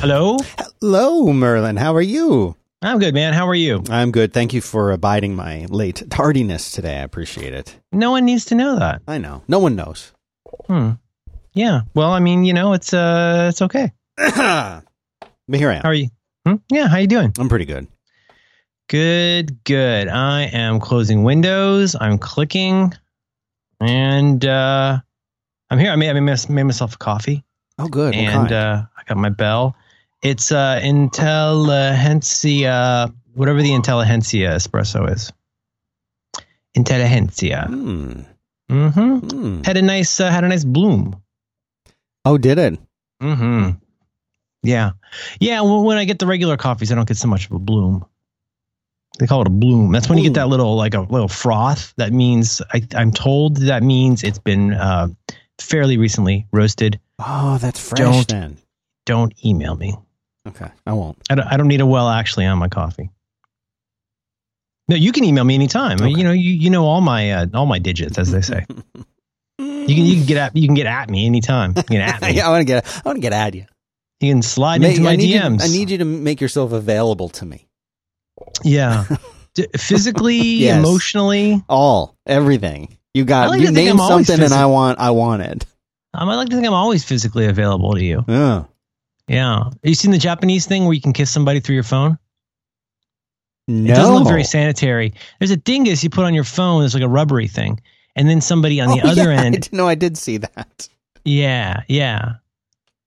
Hello? Hello, Merlin. How are you? I'm good, man. How are you? I'm good. Thank you for abiding my late tardiness today. I appreciate it. No one needs to know that. I know. No one knows. Hmm. Yeah. Well, I mean, you know, it's uh it's okay. but here I am. How are you? Hmm? Yeah, how you doing? I'm pretty good. Good, good. I am closing windows. I'm clicking and uh I'm here. I made I made, myself a coffee Oh, good. What and uh I got my bell. It's uh Intelligentsia whatever the Intelligentsia espresso is. Intelligentsia. Hmm. Mm-hmm. Hmm. Had a nice uh, had a nice bloom. Oh, did it? Mm-hmm. Yeah. Yeah. Well, when I get the regular coffees, I don't get so much of a bloom. They call it a bloom. That's when you get that little, like a little froth. That means, I, I'm told that means it's been uh, fairly recently roasted. Oh, that's fresh Don't- then. Don't email me. Okay, I won't. I don't, I don't need a well actually on my coffee. No, you can email me anytime. I mean, You know, you, you know all my uh, all my digits, as they say. you can you can get at you can get at me anytime. You can at me. yeah, I want to get. I want to get at you. You can slide Make- into my I DMs. You, I need you to make yourself available to me. Yeah. D- physically, Yes. emotionally. All, everything. You got. like you name something, and I want. I want it. Um, I like to think I'm always physically available to you. Yeah. Yeah. Have you seen the Japanese thing where you can kiss somebody through your phone? No. It doesn't look very sanitary. There's a dingus you put on your phone. It's like a rubbery thing. And then somebody on the Oh, other yeah, end. no, I did see that. Yeah. Yeah.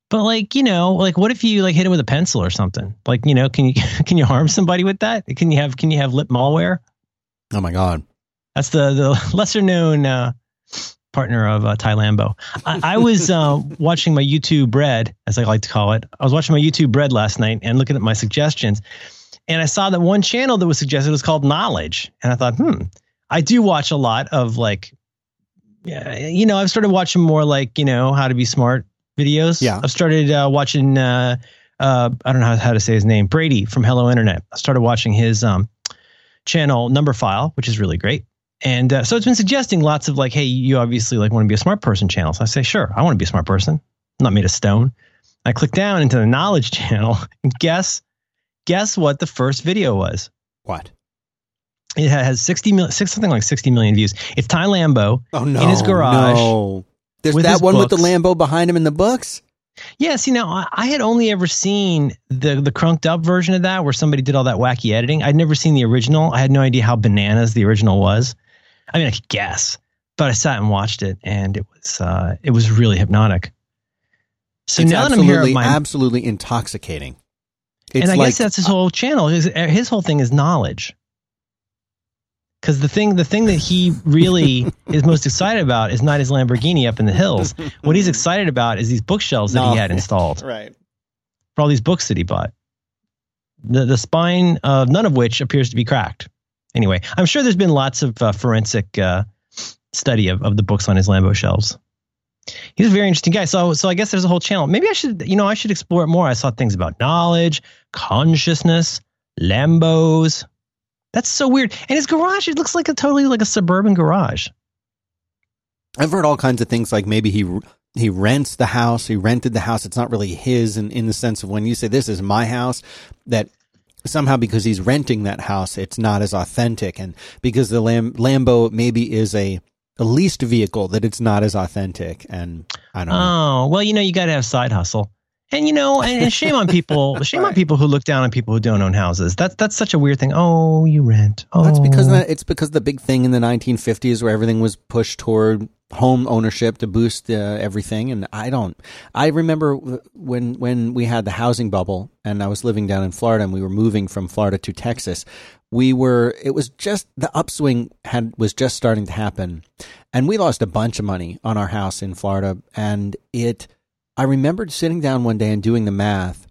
But like, you know, like what if you like hit it with a pencil or something? Like, you know, can you can you harm somebody with that? Can you have can you have lip malware? Oh my god. That's the the lesser known uh, partner of uh, Ty Lambo. I, I was uh, watching my YouTube bread, as I like to call it. I was watching my YouTube bread last night and looking at my suggestions, and I saw that one channel that was suggested was called Knowledge, and I thought, hmm, I do watch a lot of like, yeah, you know, I've started watching more like you know how to be smart videos. Yeah. I've started uh, watching. Uh, uh, I don't know how, how to say his name, Brady from Hello Internet. I started watching his um, channel Numberphile, which is really great. And uh, so it's been suggesting lots of like, hey, you obviously like want to be a smart person channel. So I say, sure, I want to be a smart person. I'm not made of stone. I click down into the knowledge channel and guess, guess what the first video was? What? It has 60 million, six, something like 60 million views. It's Ty Lambo Oh no. in his garage. No. There's that one with the. Lambo behind him in the books. Yeah, see now I, I had only ever seen the the crunked up version of that where somebody did all that wacky editing. I'd never seen the original. I had no idea how bananas the original was. I mean, I could guess, but I sat and watched it, and it was uh, it was really hypnotic. So it's now that I'm here, absolutely, my, absolutely intoxicating. It's and I like, guess that's his whole channel. His, his whole thing is knowledge. Because the thing, the thing that he really is most excited about is not his Lamborghini up in the hills. What he's excited about is these bookshelves that he had installed. right. for all these books that he bought. The the spine of none of which appears to be cracked. Anyway, I'm sure there's been lots of uh, forensic uh, study of, of the books on his Lambo shelves. He's a very interesting guy. So so I guess there's a whole channel. Maybe I should you know I should explore it more. I saw things about knowledge, consciousness, Lambos. That's so weird. And his garage, it looks like a totally like a suburban garage. I've heard all kinds of things like maybe he he rents the house, he rented the house. It's not really his in, in the sense of when you say this is my house, that somehow because he's renting that house, it's not as authentic, and because the Lam- Lambo maybe is a a leased vehicle, that it's not as authentic. And I don't know. Oh, well, you know, you got to have side hustle. And you know, and, and shame on people, shame on people who look down on people who don't own houses. That's that's such a weird thing. Oh, you rent. Oh, That's because oh. that, it's because the big thing in the 1950s where everything was pushed toward home ownership to boost uh, everything. And I don't. I remember when when we had the housing bubble, and I was living down in Florida, and we were moving from Florida to Texas. We were. It was just the upswing had was just starting to happen, and we lost a bunch of money on our house in Florida, and it. I remembered sitting down one day and doing the math,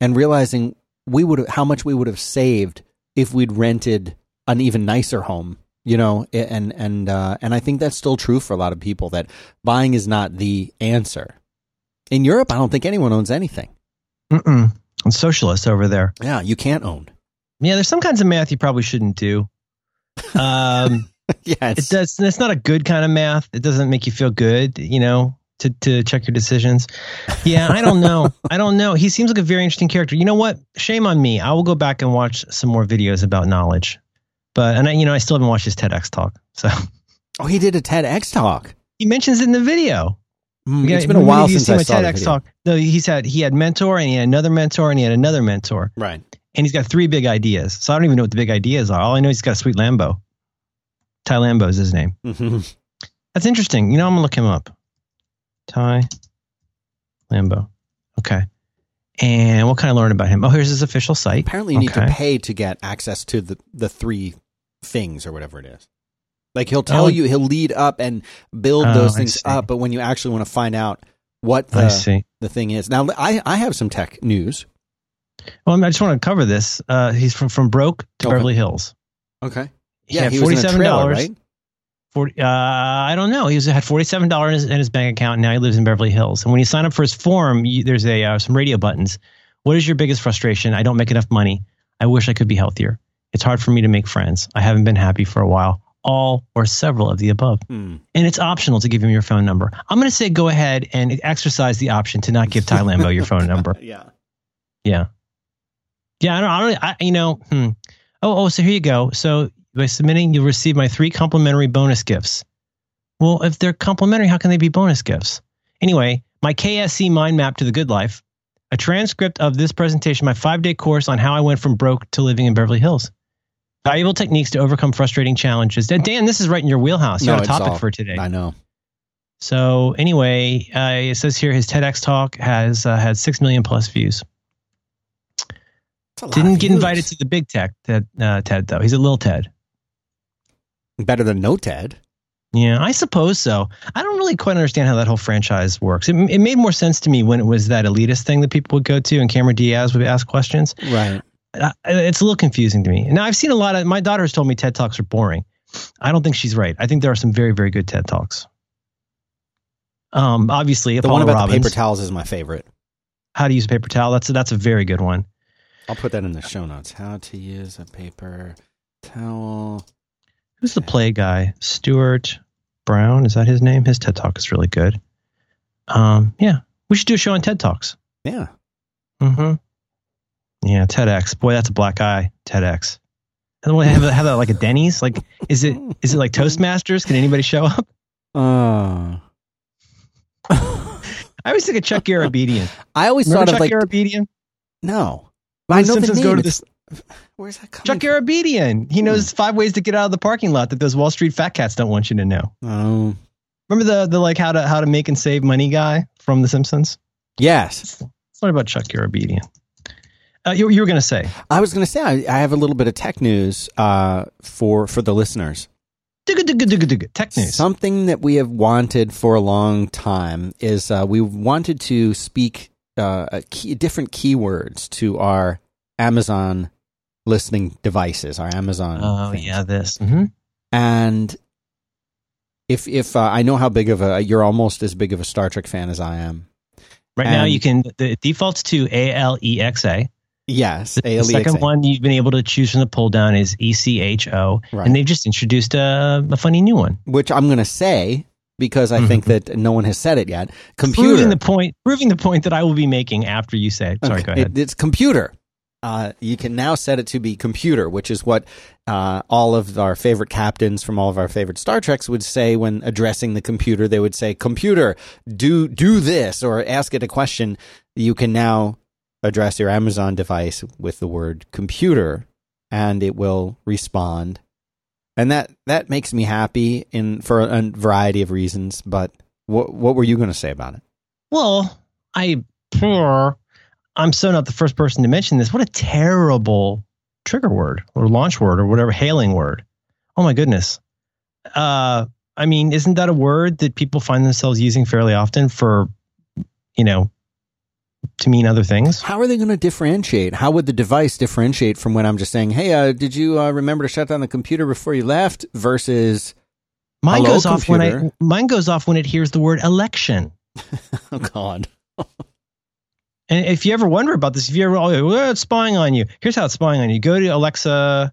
and realizing we would how much we would have saved if we'd rented an even nicer home you know and and uh, and I think that's still true for a lot of people that buying is not the answer. In Europe, I don't think anyone owns anything. Mm-mm. I'm socialist over there. Yeah, you can't own. Yeah, there's some kinds of math you probably shouldn't do. Um, yeah, it does. It's not a good kind of math. It doesn't make you feel good, you know, to, to check your decisions. Yeah, I don't know. I don't know. He seems like a very interesting character. You know what? Shame on me. I will go back and watch some more videos about knowledge. But and I, you know, I still haven't watched his TEDx talk. So Oh, he did a TEDx talk. he mentions it in the video. Mm, Yeah, it's been a while since I my saw TEDx talk. No, he's had he had mentor and he had another mentor and he had another mentor Right. and he's got three big ideas. So I don't even know what the big ideas are. All I know is he's got a sweet Lambo. Ty Lambo is his name. Mhm. That's interesting. You know, I'm gonna look him up. Ty Lambo. Okay. And what can I learn about him? Oh, here's his official site. Apparently, you need to pay to get access to the the three things or whatever it is. Like he'll tell Oh. you, he'll lead up and build Oh, those things up, but when you actually want to find out what the the thing is, now I I have some tech news. Well, I just want to cover this. Uh, he's from from broke to Okay. Beverly Hills. Okay. Yeah, he was in a forty-seven trailer, dollars. right? Forty. Uh, I don't know. He was, had forty-seven dollars in, his- in his bank account. And now he lives in Beverly Hills. And when you sign up for his form, you, there's a uh, some radio buttons. What is your biggest frustration? I don't make enough money. I wish I could be healthier. It's hard for me to make friends. I haven't been happy for a while. All or several of the above. Hmm. And it's optional to give him your phone number. I'm going to say go ahead and exercise the option to not give Ty Lambo your phone number. Yeah. Yeah. Yeah, I don't, I don't, I, you know, hmm. Oh, oh, so here you go. So by submitting, you'll receive my three complimentary bonus gifts. Well, if they're complimentary, how can they be bonus gifts? Anyway, my KSC mind map to the good life, a transcript of this presentation, my five day course on how I went from broke to living in Beverly Hills. Valuable techniques to overcome frustrating challenges. Dan, this is right in your wheelhouse. You No, have a topic all- for today. I know. So anyway, uh, it says here his TEDx talk has uh, had six million plus views. A lot Didn't get views. invited to the big tech Ted, uh, Ted though. He's a little Ted. Better than no TED. Yeah, I suppose so. I don't really quite understand how that whole franchise works. It, it made more sense to me when it was that elitist thing that people would go to and Cameron Diaz would ask questions. Right. It's a little confusing to me. Now I've seen a lot of my daughter has told me TED talks are boring. I don't think she's right. I think there are some very very good TED talks. Um, obviously, The Apollo one about Robbins, paper towels is my favorite. how to use a paper towel. That's a, that's a very good one. I'll put that in the show notes. How to use a paper towel. Who's the play guy? Stuart Brown is that his name? His TED talk is really good. Um, yeah, we should do a show on TED talks. Yeah. Mm-hmm. Yeah, TEDx. Boy, that's a black eye. TEDx. And we have, have that like a Denny's. Like, is it is it like Toastmasters? Can anybody show up? Uh, I always think of Chuck Garabedian. I always Remember thought Chuck of like Garabedian? no. I know the Simpsons name. go to It's- Where's that coming? Chuck Garabedian. He knows five ways to get out of the parking lot that those Wall Street fat cats don't want you to know. Oh, Remember the the like how to how to make and save money guy from The Simpsons? yes. It's not about Chuck Garabedian. Uh, you, you were going to say I was going to say I, I have a little bit of tech news uh, for for the listeners. tech news. Something that we have wanted for a long time is uh, we wanted to speak uh, key, different keywords to our Amazon listening devices, our Amazon. Oh things. yeah, this. hmm And if if uh, I know how big of a you're almost as big of a Star Trek fan as I am. Right now, you can the it defaults to A L E X A. Yes, The, the second one you've been able to choose from the pull down is E C H O, Right. and they've just introduced a, a funny new one. which I'm going to say because I think that no one has said it yet. Computer. Proving the point, proving the point that I will be making after you say. it. Sorry, Okay, go ahead. it- it's computer. Uh, you can now set it to be computer, which is what uh, all of our favorite captains from all of our favorite Star Treks would say when addressing the computer. They would say, "Computer, do do this," or ask it a question. You can now address your Amazon device with the word computer, and it will respond. And that that makes me happy in for a variety of reasons. But what what were you going to say about it? Well, I, I'm so not the first person to mention this. What a terrible trigger word or launch word or whatever hailing word. Oh my goodness. Uh, I mean, isn't that a word that people find themselves using fairly often for, you know, to mean other things? How are they going to differentiate? How would the device differentiate from when I'm just saying, "Hey, uh, did you uh, remember to shut down the computer before you left?" Versus, Mine Hello, goes off when I mine goes off when it hears the word election. "Oh God, And if you ever wonder about this, if you ever, oh, well, it's spying on you. Here's how it's spying on you. Go to Alexa.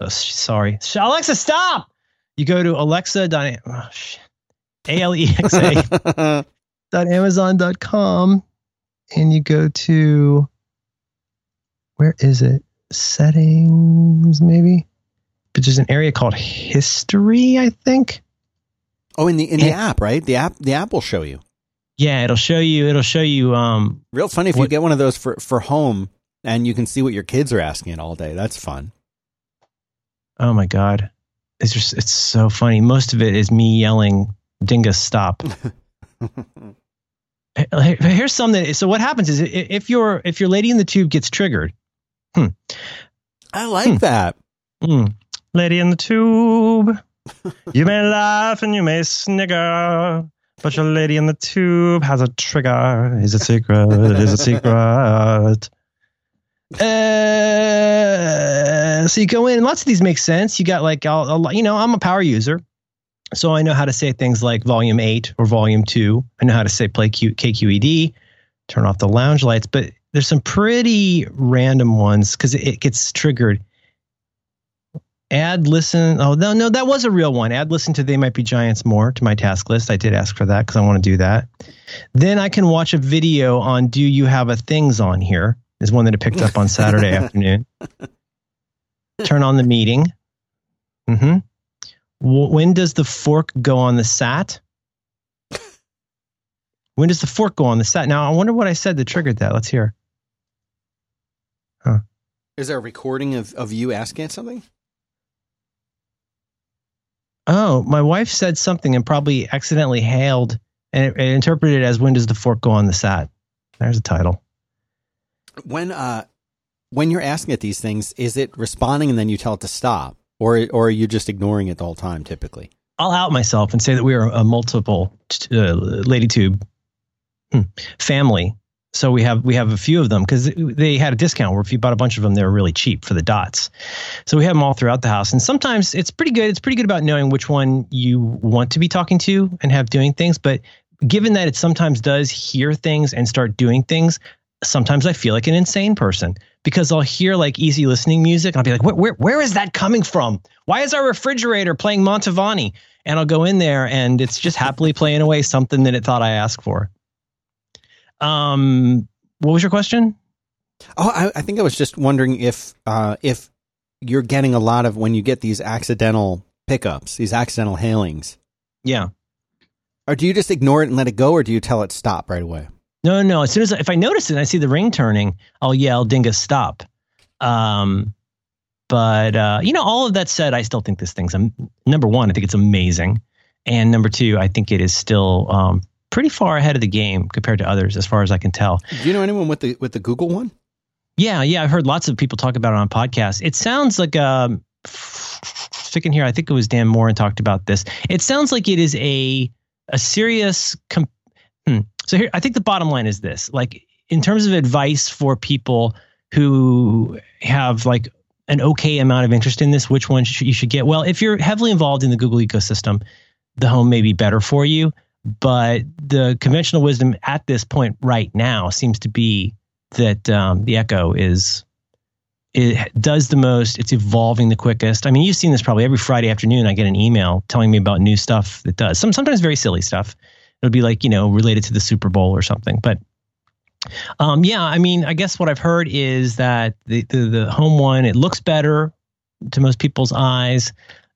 Oh, sorry, Alexa, stop. You go to Alexa. dot- Oh, shit. A L E X A. Amazon.com and you go to where is it? Settings, maybe. But there's an area called history, I think. Oh, in the in the app, right? The app the app will show you. Yeah, it'll show you. It'll show you. Um, real funny if what, you get one of those for for home, and you can see what your kids are asking it all day. That's fun. Oh my god, it's just it's so funny. Most of it is me yelling, "Dingus, stop!" Here's something. So what happens is if your if your lady in the tube gets triggered, hmm, I like hmm, that. Hmm, lady in the tube, you may laugh and you may snigger, but your lady in the tube has a trigger. Is a secret. It is a secret. Uh, so you go in, lots of these make sense. You got like, I'll, I'll, you know, I'm a power user. So I know how to say things like volume eight or volume two. I know how to say play Q, KQED, turn off the lounge lights, but there's some pretty random ones because it, it, gets triggered. Add listen. Oh no, no, that was a real one. Add listen to They Might Be Giants more to my task list. I did ask for that because I want to do that. Then I can watch a video on Do You Have a Things on here? Is one that I picked up on Saturday afternoon. Turn on the meeting. Mm-hmm when does the fork go on the sat? When does the fork go on the sat? Now, I wonder what I said that triggered that. Let's hear. Huh. Is there a recording of, of you asking something? Oh, my wife said something and probably accidentally hailed and it, it interpreted it as when does the fork go on the sat? There's a title. When uh when you're asking it these things, is it responding and then you tell it to stop? Or or are you just ignoring it the whole time? Typically, I'll out myself and say that we are a multiple uh, LadyTube hmm, family. So we have we have a few of them because they had a discount where if you bought a bunch of them, they were really cheap for the dots. So we have them all throughout the house, and sometimes it's pretty good. It's pretty good about knowing which one you want to be talking to and have doing things. But given that it sometimes does hear things and start doing things, sometimes I feel like an insane person because I'll hear like easy listening music and I'll be like, where, where, where is that coming from? Why is our refrigerator playing Mantovani? And I'll go in there and it's just happily playing away something that it thought I asked for. Um, what was your question? Oh, I, I think I was just wondering if uh, if you're getting a lot of when you get these accidental pickups, these accidental hailings. Yeah. Or do you just ignore it and let it go, or do you tell it stop right away? No, no. As soon as if I notice it and I see the ring turning, I'll yell "Dingus, stop!" Um, but uh, you know, all of that said, I still think this thing's um, number one. I think it's amazing, and number two, I think it is still um, pretty far ahead of the game compared to others, as far as I can tell. Do you know anyone with the with the Google one? Yeah, yeah. I've heard lots of people talk about it on podcasts. It sounds like um, sticking here. I think it was Dan Moren talked about this. It sounds like it is a a serious. Com- hmm, so here, I think the bottom line is this: like in terms of advice for people who have like an okay amount of interest in this, which one should, you should get? Well, if you're heavily involved in the Google ecosystem, the home may be better for you. But the conventional wisdom at this point right now seems to be that um, the Echo is it does the most. It's evolving the quickest. I mean, you've seen this probably every Friday afternoon. I get an email telling me about new stuff that does some sometimes very silly stuff it'll be like you know related to the Super Bowl or something. But um, yeah, I mean, I guess what I've heard is that the, the, the home one it looks better to most people's eyes.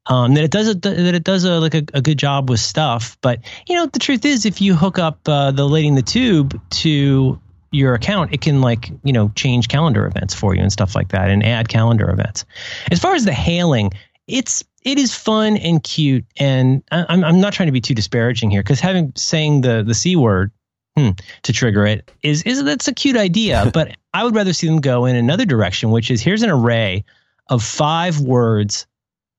Um, that it does a, that it does a, like a, a, good job with stuff, but you know the truth is, if you hook up uh, the lady the tube to your account, it can like you know change calendar events for you and stuff like that, and add calendar events. As far as the hailing, it's it is fun and cute, and I'm I'm not trying to be too disparaging here because having saying the the c word hmm, to trigger it is is that's a cute idea, but I would rather see them go in another direction, which is here's an array of five words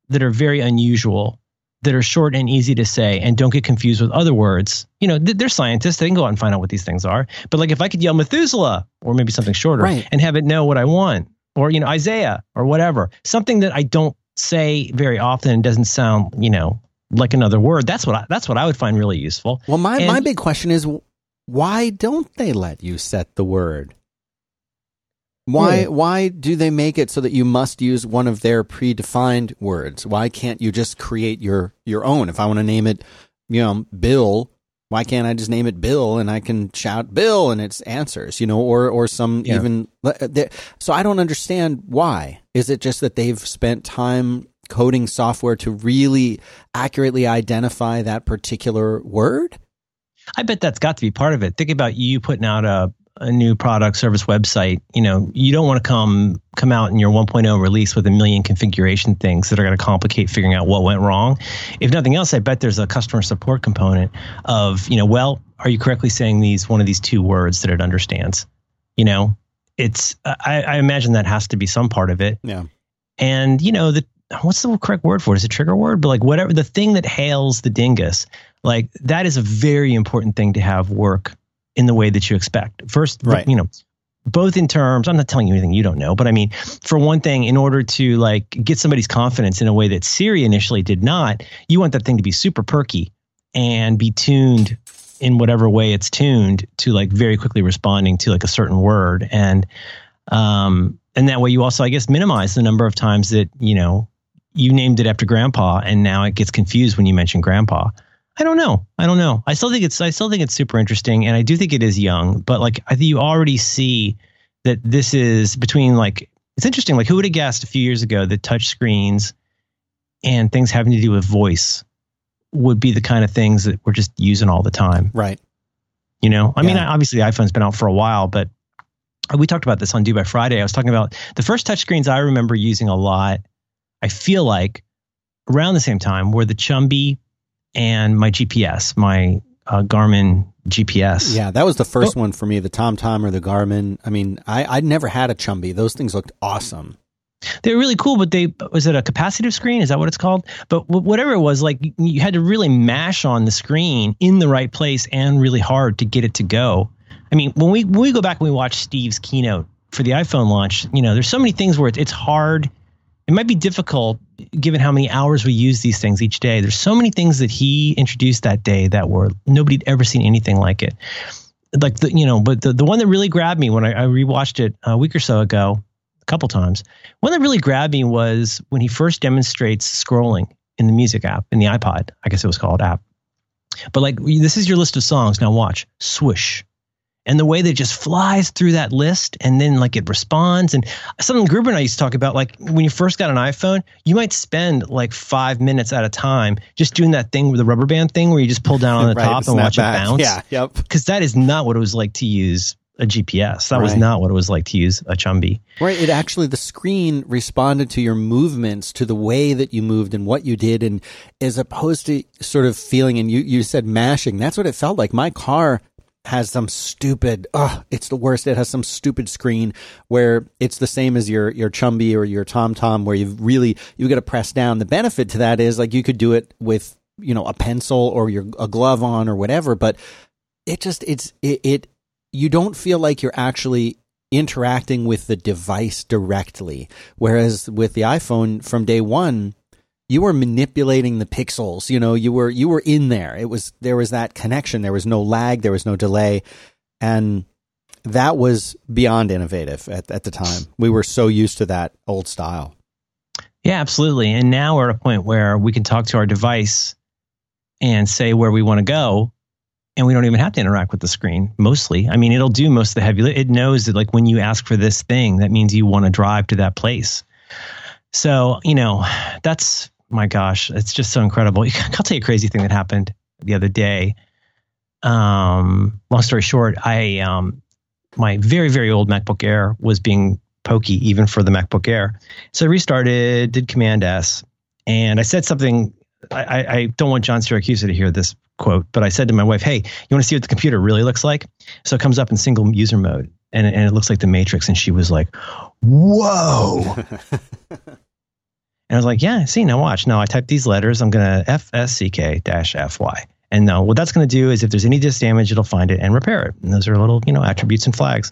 that are very unusual, that are short and easy to say, and don't get confused with other words. You know, they're scientists; they can go out and find out what these things are. But like if I could yell Methuselah or maybe something shorter, right. and have it know what I want, or you know Isaiah or whatever, something that I don't say very often and doesn't sound, you know, like another word. That's what I, that's what I would find really useful. Well, my and, my big question is why don't they let you set the word? Why hmm. why do they make it so that you must use one of their predefined words? Why can't you just create your your own? If I want to name it, you know, Bill Why can't I just name it Bill and I can shout Bill and it answers, you know, or or some Yeah. even uh, so I don't understand why. Is it just that they've spent time coding software to really accurately identify that particular word? I bet that's got to be part of it. Think about you putting out a, a new product service website. You know, you don't want to come come out in your 1.0 release with a million configuration things that are going to complicate figuring out what went wrong. If nothing else, I bet there's a customer support component of, you know, well, are you correctly saying these one of these two words that it understands? You know, it's I, I imagine that has to be some part of it. Yeah. And you know, the what's the correct word for it? Is it trigger word? But like whatever the thing that hails the dingus, like that is a very important thing to have work in the way that you expect. First, Right. you know, both in terms, I'm not telling you anything you don't know, but I mean, for one thing, in order to like get somebody's confidence in a way that Siri initially did not, you want that thing to be super perky and be tuned in whatever way it's tuned to like very quickly responding to like a certain word. And um and that way you also I guess minimize the number of times that, you know, you named it after grandpa and now it gets confused when you mention grandpa. I don't know. I don't know. I still think it's I still think it's super interesting and I do think it is young, but like I think you already see that this is between like it's interesting like who would have guessed a few years ago that touch screens and things having to do with voice would be the kind of things that we're just using all the time. Right. You know, I mean, obviously the iPhone's been out for a while, but we talked about this on Do By Friday. I was talking about the first touchscreens I remember using a lot. I feel like around the same time were the Chumby and my GPS, my uh, Garmin GPS. Yeah, that was the first one for me, the TomTom or the Garmin. I mean, I I'd never had a Chumby. Those things looked awesome. they were really cool, but they was it a capacitive screen? Is that what it's called? But wh- whatever it was, like you- you had to really mash on the screen in the right place and really hard to get it to go. I mean, when we when we go back and we watch Steve's keynote for the iPhone launch, you know, there's so many things where it's, it's hard. It might be difficult given how many hours we use these things each day. There's so many things that he introduced that day that were nobody'd ever seen anything like it. Like the you know, but the, the one that really grabbed me when I, I rewatched it a week or so ago, a couple times, one that really grabbed me was when he first demonstrates scrolling in the music app in the iPod. I guess it was called app. But like this is your list of songs. Now watch swoosh. And the way that it just flies through that list and then like it responds. And something Gruber and I used to talk about, like when you first got an iPhone, you might spend like five minutes at a time just doing that thing with the rubber band thing where you just pull down on the Right, top and watch back. it bounce. Yeah, yep. Because that is not what it was like to use a GPS. That was not what it was like to use a Chumby. Right. It actually, the screen responded to your movements, to the way that you moved and what you did. And as opposed to sort of feeling, and you, you said mashing, that's what it felt like. My car has some stupid, oh, it's the worst. It has some stupid screen where it's the same as your, your Chumby or your tom tom where you've really, you've got to press down. The benefit to that is like you could do it with, you know, a pencil or your, a glove on or whatever, but it just, it's, it, it you don't feel like you're actually interacting with the device directly. Whereas with the iPhone from day one, you were manipulating the pixels. You know, you were you were in there. It was there was that connection. There was no lag. There was no delay, and that was beyond innovative at at the time. We were so used to that old style. Yeah, absolutely. And now we're at a point where we can talk to our device and say where we want to go. And we don't even have to interact with the screen mostly. I mean, it'll do most of the heavy. It knows that, like, when you ask for this thing, that means you want to drive to that place. So, you know, that's my gosh, it's just so incredible. I'll tell you a crazy thing that happened the other day. Um, long story short, I um, my very very old MacBook Air was being pokey even for the MacBook Air. So I restarted, did Command S, and I said something. I, I, don't want John Siracusa to hear this quote, but I said to my wife, "Hey, you want to see what the computer really looks like?" So it comes up in single user mode, and and it looks like the Matrix. And she was like, "Whoa!" And I was like, yeah, see, now watch. Now I type these letters. I'm going to FSCK dash FY. And now what that's going to do is if there's any disk damage, it'll find it and repair it. And those are little, you know, attributes and flags.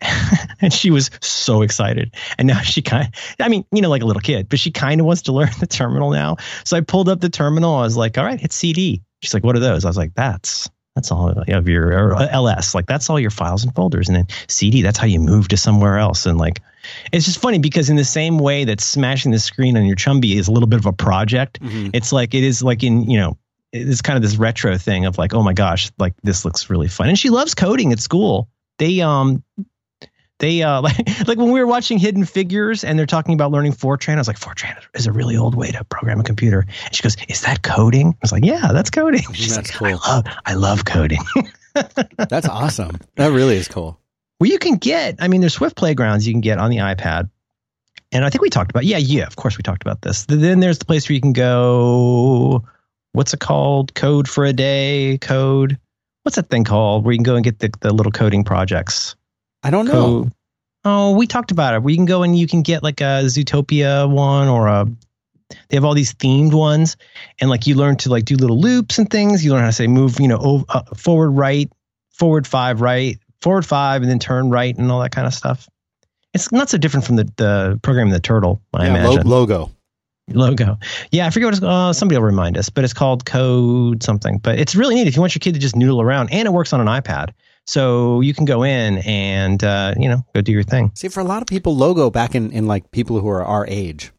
and she was so excited. And now she kind of, I mean, you know, like a little kid, but she kind of wants to learn the terminal now. So I pulled up the terminal. I was like, all right, hit CD. She's like, what are those? I was like, that's, that's all of your or LS. Like that's all your files and folders. And then CD, that's how you move to somewhere else. And like, it's just funny because in the same way that smashing the screen on your Chumby is a little bit of a project, Mhm. it's like it is like in you know it's kind of this retro thing of like, oh my gosh, like this looks really fun. And she loves coding at school. They um they uh like like when we were watching Hidden Figures and they're talking about learning Fortran, I was like, Fortran is a really old way to program a computer. And she goes, Is that coding? I was like, Yeah, that's coding. She's That's like, cool. I love I love coding. That's awesome. That really is cool. well, you can get, I mean, there's Swift playgrounds you can get on the iPad. And I think we talked about, yeah, yeah, of course we talked about this. Then there's the place where you can go, what's it called? Code for a day, code. What's that thing called? Where you can go and get the, the little coding projects. I don't know. Code. Oh, we talked about it. We can go and you can get like a Zootopia one or a. They have all these themed ones, and like you learn to like do little loops and things. You learn how to say move, you know, over, uh, forward right, forward five right, forward five, and then turn right, and all that kind of stuff. It's not so different from the the program the turtle. I Yeah, lo- imagine logo. logo. Yeah, I forget what it's. Uh, somebody will remind us, but it's called Code something. But it's really neat if you want your kid to just noodle around, and it works on an iPad, so you can go in and uh, you know go do your thing. See, for a lot of people, logo back in, in like people who are our age,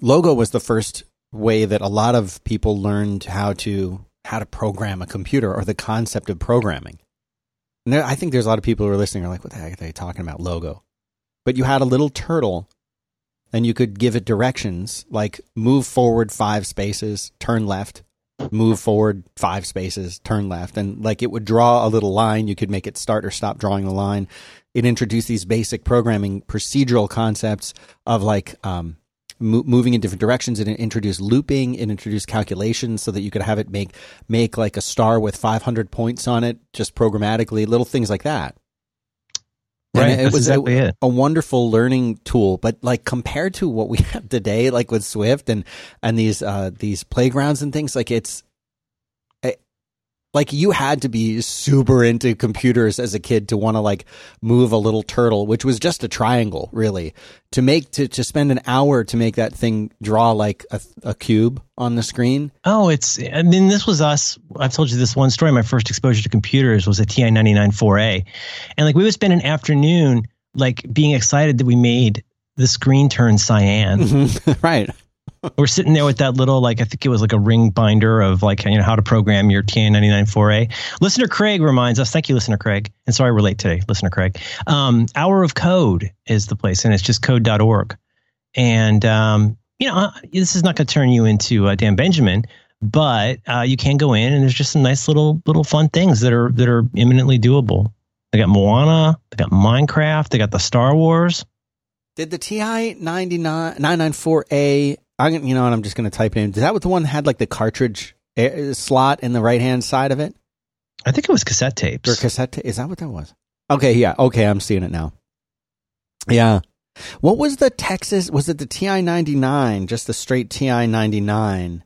logo was the first way that a lot of people learned how to how to program a computer or the concept of programming. And there, I think there's a lot of people who are listening are like, what the heck are they talking about logo? But you had a little turtle and you could give it directions like move forward five spaces, turn left, move forward five spaces, turn left. And like it would draw a little line. You could make it start or stop drawing the line. It introduced these basic programming procedural concepts of like um, mo- moving in different directions. It introduced looping. It introduced calculations so that you could have it make make like a star with 500 points on it just programmatically, little things like that. And it, that's was exactly a, it. a wonderful learning tool, but like compared to what we have today, like with Swift and and these uh these playgrounds and things, like it's like you had to be super into computers as a kid to want to like move a little turtle, which was just a triangle, really, to make to to spend an hour to make that thing draw like a, a cube on the screen. Oh, it's. I mean, this was us. I've told you this one story. My first exposure to computers was a TI ninety nine four A, and like we would spend an afternoon like being excited that we made the screen turn cyan. right. We're sitting there with that little like I think it was like a ring binder of like you know how to program your TI ninety nine four A. Listener Craig reminds us. Thank you, listener Craig. And sorry we're late today, listener Craig. Um, Hour of Code is the place, and it's just code.org. And um, you know this is not going to turn you into uh, Dan Benjamin, but uh, you can go in and there's just some nice little little fun things that are that are imminently doable. They got Moana, they got Minecraft, they got the Star Wars. Did the TI 99 994A, I'm, you know, and I'm just going to type in. Is that what the one that had like the cartridge eh, slot in the right hand side of it? I think it was cassette tapes. Or cassette? ta- Is that what that was? Okay, yeah. Okay, I'm seeing it now. Yeah. What was the Texas? Was it the TI 99, just the straight TI 99?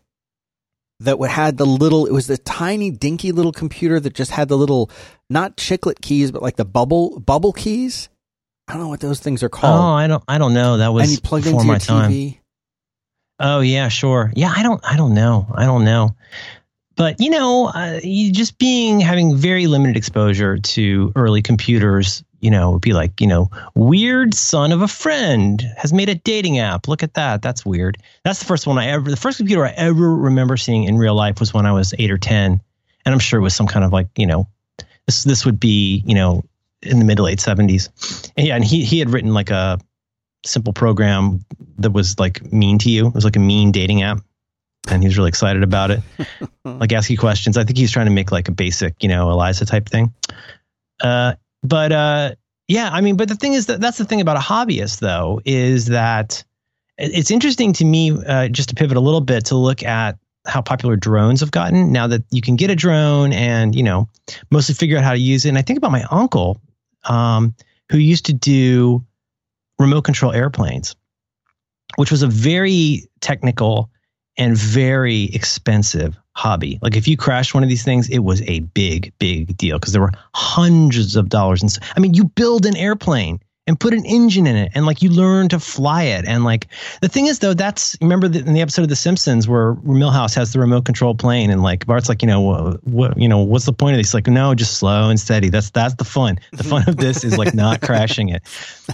That had the little, it was the tiny dinky little computer that just had the little, not chiclet keys, but like the bubble, bubble keys. I don't know what those things are called. Oh. I don't I don't know. That was and you plugged into my your time. Oh yeah, sure. Yeah, I don't I don't know. I don't know. But you know, uh, you just being having very limited exposure to early computers, you know, would be like, you know, weird son of a friend has made a dating app. Look at that. That's weird. That's the first one I ever the first computer I ever remember seeing in real life was when I was 8 or 10. And I'm sure it was some kind of like, you know, this this would be, you know, in the mid to late 70s. And yeah, and he he had written like a simple program that was like mean to you. It was like a mean dating app. And he was really excited about it. like ask you questions. I think he's trying to make like a basic, you know, Eliza type thing. Uh, but uh, yeah, I mean, but the thing is that that's the thing about a hobbyist though, is that it's interesting to me, uh, just to pivot a little bit to look at how popular drones have gotten now that you can get a drone and, you know, mostly figure out how to use it. And I think about my uncle, um, who used to do remote control airplanes, which was a very technical and very expensive hobby. Like if you crashed one of these things, it was a big, big deal because there were hundreds of dollars. And I mean, you build an airplane and put an engine in it and like you learn to fly it and like the thing is though that's remember the, in the episode of the simpsons where Milhouse has the remote control plane and like bart's like you know what, what you know what's the point of this? Like no just slow and steady. That's that's the fun. The fun of this is like not crashing it.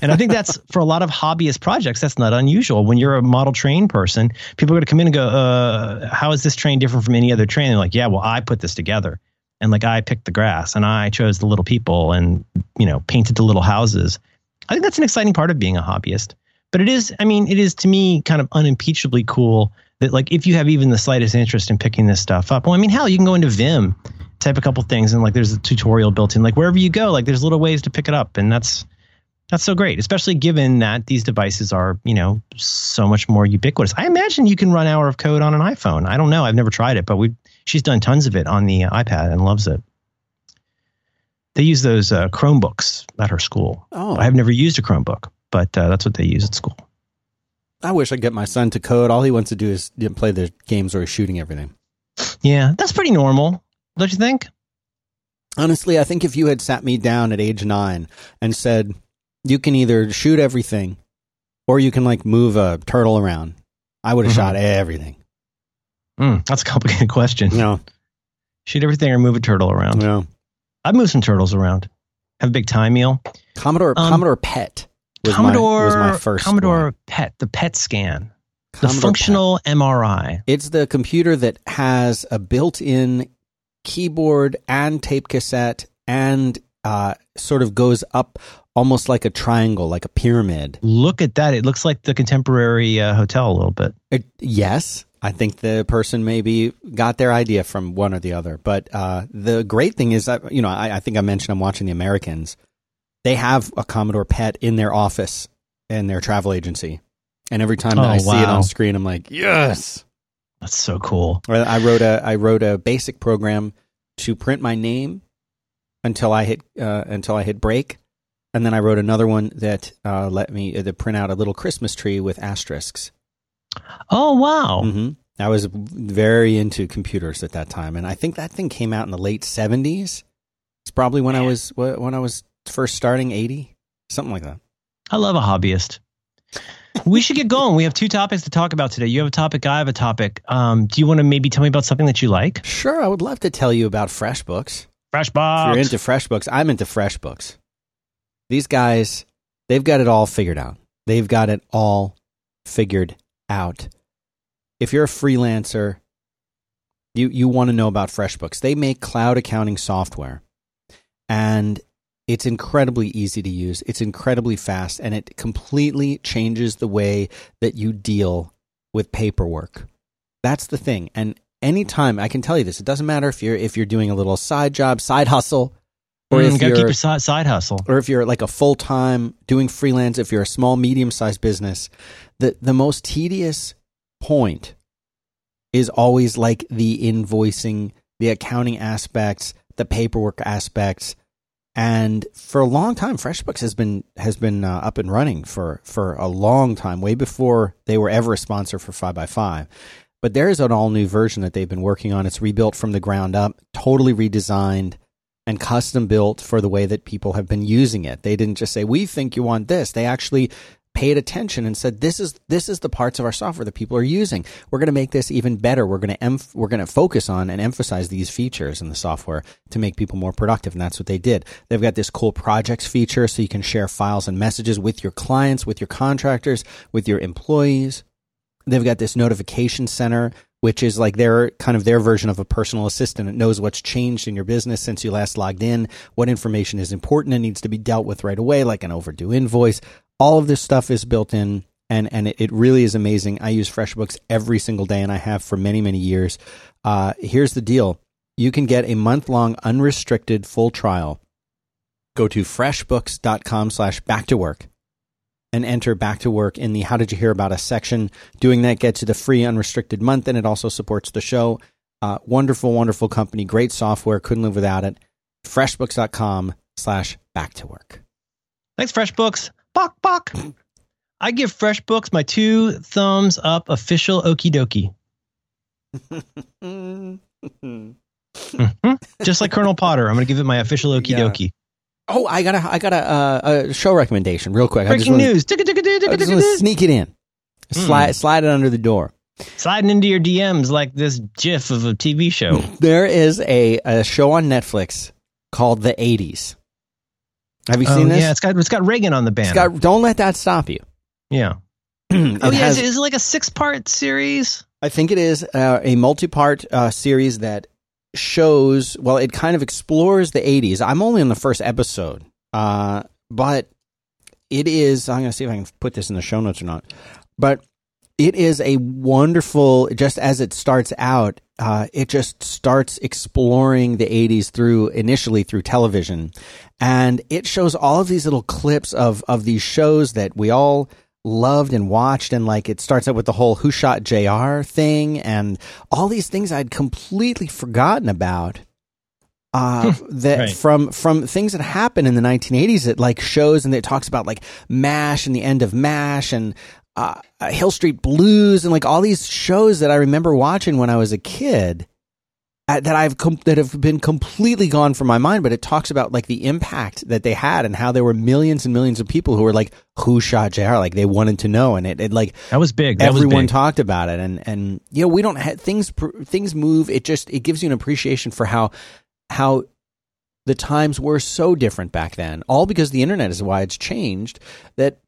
And i think that's for a lot of hobbyist projects that's not unusual. When you're a model train person people are going to come in and go uh, how is this train different from any other train? They're like yeah well i put this together and like i picked the grass and i chose the little people and you know painted the little houses I think that's an exciting part of being a hobbyist. But it is, I mean, it is to me kind of unimpeachably cool that like if you have even the slightest interest in picking this stuff up. Well, I mean, hell, you can go into Vim, type a couple things, and like there's a tutorial built in. Like wherever you go, like there's little ways to pick it up, and that's that's so great, especially given that these devices are, you know, so much more ubiquitous. I imagine you can run Hour of Code on an iPhone. I don't know. I've never tried it, but we she's done tons of it on the iPad and loves it. They use those uh, Chromebooks at her school. Oh. I've never used a Chromebook, but uh, that's what they use at school. I wish I'd get my son to code. All he wants to do is play the games where he's shooting everything. Yeah, that's pretty normal, don't you think? Honestly, I think if you had sat me down at age nine and said, you can either shoot everything or you can like move a turtle around, I would have Mhm. shot everything. Mm, that's a complicated question. No, Shoot everything or move a turtle around. no. I've moved some turtles around. Have a big time meal. Commodore Um, Commodore PET was Commodore my, was my first Commodore one. PET, the PET scan, the Commodore PET. functional MRI. It's the computer that has a built-in keyboard and tape cassette and uh, sort of goes up almost like a triangle, like a pyramid. Look at that. It looks like the contemporary uh, hotel a little bit. It, yes, I think the person maybe got their idea from one or the other. But uh, the great thing is, that, you know, I, I think I mentioned I'm watching The Americans. They have a Commodore PET in their office in their travel agency, and every time that Oh, I see it on screen, I'm like, yes. That's so cool. I wrote a I wrote a basic program to print my name until I hit uh, until I hit break, and then I wrote another one that uh, let me uh, to print out a little Christmas tree with asterisks. Oh, wow. hmm I was very into computers at that time, and I think that thing came out in the late seventies. It's probably when I was when I was first starting eighty, something like that. I love a hobbyist. We should get going. We have two topics to talk about today. You have a topic, I have a topic. Um, do you want to maybe tell me about something that you like? Sure, I would love to tell you about FreshBooks. If FreshBooks. you're into FreshBooks, I'm into FreshBooks. These guys, they've got it all figured out. They've got it all figured out. If you're a freelancer, you you want to know about FreshBooks. They make cloud accounting software. And it's incredibly easy to use. It's incredibly fast and it completely changes the way that you deal with paperwork. That's the thing. And anytime I can tell you this, it doesn't matter if you're if you're doing a little side job, side hustle, or Mm, if you're keep your side, side hustle. or if you're like a full time doing freelance, if you're a small, medium sized business, the, the most tedious point is always like the invoicing, the accounting aspects, the paperwork aspects. And for a long time, FreshBooks has been has been uh, up and running for for a long time, way before they were ever a sponsor for Five by Five. But there is an all new version that they've been working on. It's rebuilt from the ground up, totally redesigned and custom built for the way that people have been using it. They didn't just say, "We think you want this." They actually paid attention and said, "This is this is the parts of our software that people are using. We're going to make this even better. We're going to we're going to focus on and emphasize these features in the software to make people more productive." And that's what they did. They've got this cool projects feature so you can share files and messages with your clients, with your contractors, with your employees. They've got this notification center, which is like their kind of their version of a personal assistant. It knows what's changed in your business since you last logged in, what information is important and needs to be dealt with right away, like an overdue invoice. All of this stuff is built in and, and it, really is amazing. I use FreshBooks every single day and I have for many, many years. Uh, here's the deal. You can get a month long unrestricted full trial. Go to freshbooks.com slash back to work and enter back to work in the How Did You Hear About Us section. Doing that gets you the free unrestricted month and it also supports the show. Uh, wonderful, wonderful company, great software, couldn't live without it. Freshbooks.com slash back to work. Thanks, FreshBooks. Bok, bok. I give FreshBooks my two thumbs up official okie dokie. Mhm. Just like Colonel Potter, I'm going to give it my official okie Yeah. dokie. Oh, I got a I got a, uh, a show recommendation real quick. I just Breaking wanna- news. I just want to sneak it in. Slide slide it under the door. Sliding into your DMs like this GIF of a TV show. There is a, a show on Netflix called The 80s. Have you Oh, seen this? Yeah, it's got it's got Reagan on the banner. It's got, don't let that stop you. yeah. It Oh yeah, has- is, it- is it like a six part series? I think it is uh, a multi-part uh, series that shows. Well, it kind of explores the '80s. I'm only on the first episode, uh, but it is. I'm going to see if I can put this in the show notes or not. But it is a wonderful. Just as it starts out, uh, it just starts exploring the '80s through initially through television, and it shows all of these little clips of of these shows that we all loved and watched and like it starts out with the whole who shot JR thing and all these things I'd completely forgotten about uh that Right. from from things that happened in the 1980s it like shows and it talks about like MASH and the end of MASH and uh, uh, Hill Street Blues and like all these shows that I remember watching when I was a kid uh, that I've com- that have been completely gone from my mind. But it talks about like the impact that they had and how there were millions and millions of people who were like, "Who shot JR?" Like they wanted to know, and it, it like That was big. That everyone was big. talked about it. And and you know we don't ha- things pr- things move. It just it gives you an appreciation for how how the times were so different back then. All because the internet is why it's changed. That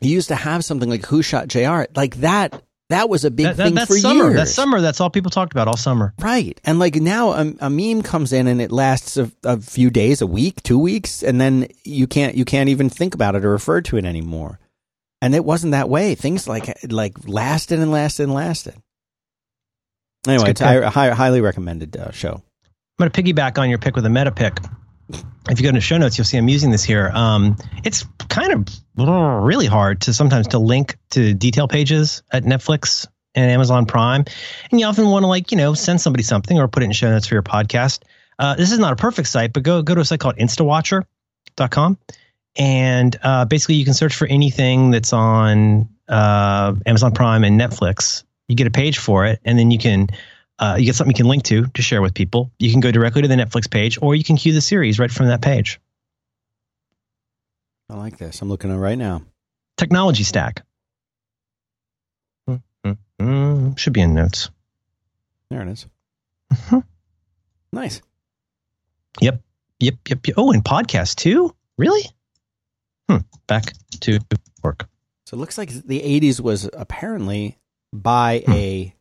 you used to have something like "Who shot JR?" like that. That was a big That- that- thing that's for summer. years. That's summer. That's all people talked about all summer. Right. And like now a, a meme comes in and it lasts a, a few days, a week, two weeks, and then you can't you can't even think about it or refer to it anymore. And it wasn't that way. Things like like lasted and lasted and lasted. Anyway, It's a a highly recommended uh, show. I'm going to piggyback on your pick with a meta pick. If you go to show notes, you'll see I'm using this here. Um, it's kind of really hard to sometimes to link to detail pages at Netflix and Amazon Prime, and you often want to like you know send somebody something or put it in show notes for your podcast. Uh, this is not a perfect site, but go go to a site called InstantWatcher.com, and uh, basically you can search for anything that's on uh, Amazon Prime and Netflix. You get a page for it, and then you can uh, you get something you can link to to share with people. You can go directly to the Netflix page, or you can queue the series right from that page. I like this. I'm looking at it right now. Technology stack Mm, should be in notes. There it is. Mhm. Nice. Yep, yep, yep. Oh, and podcast too. Really? Hmm. Back to work. So it looks like the 80s was apparently by Hmm. a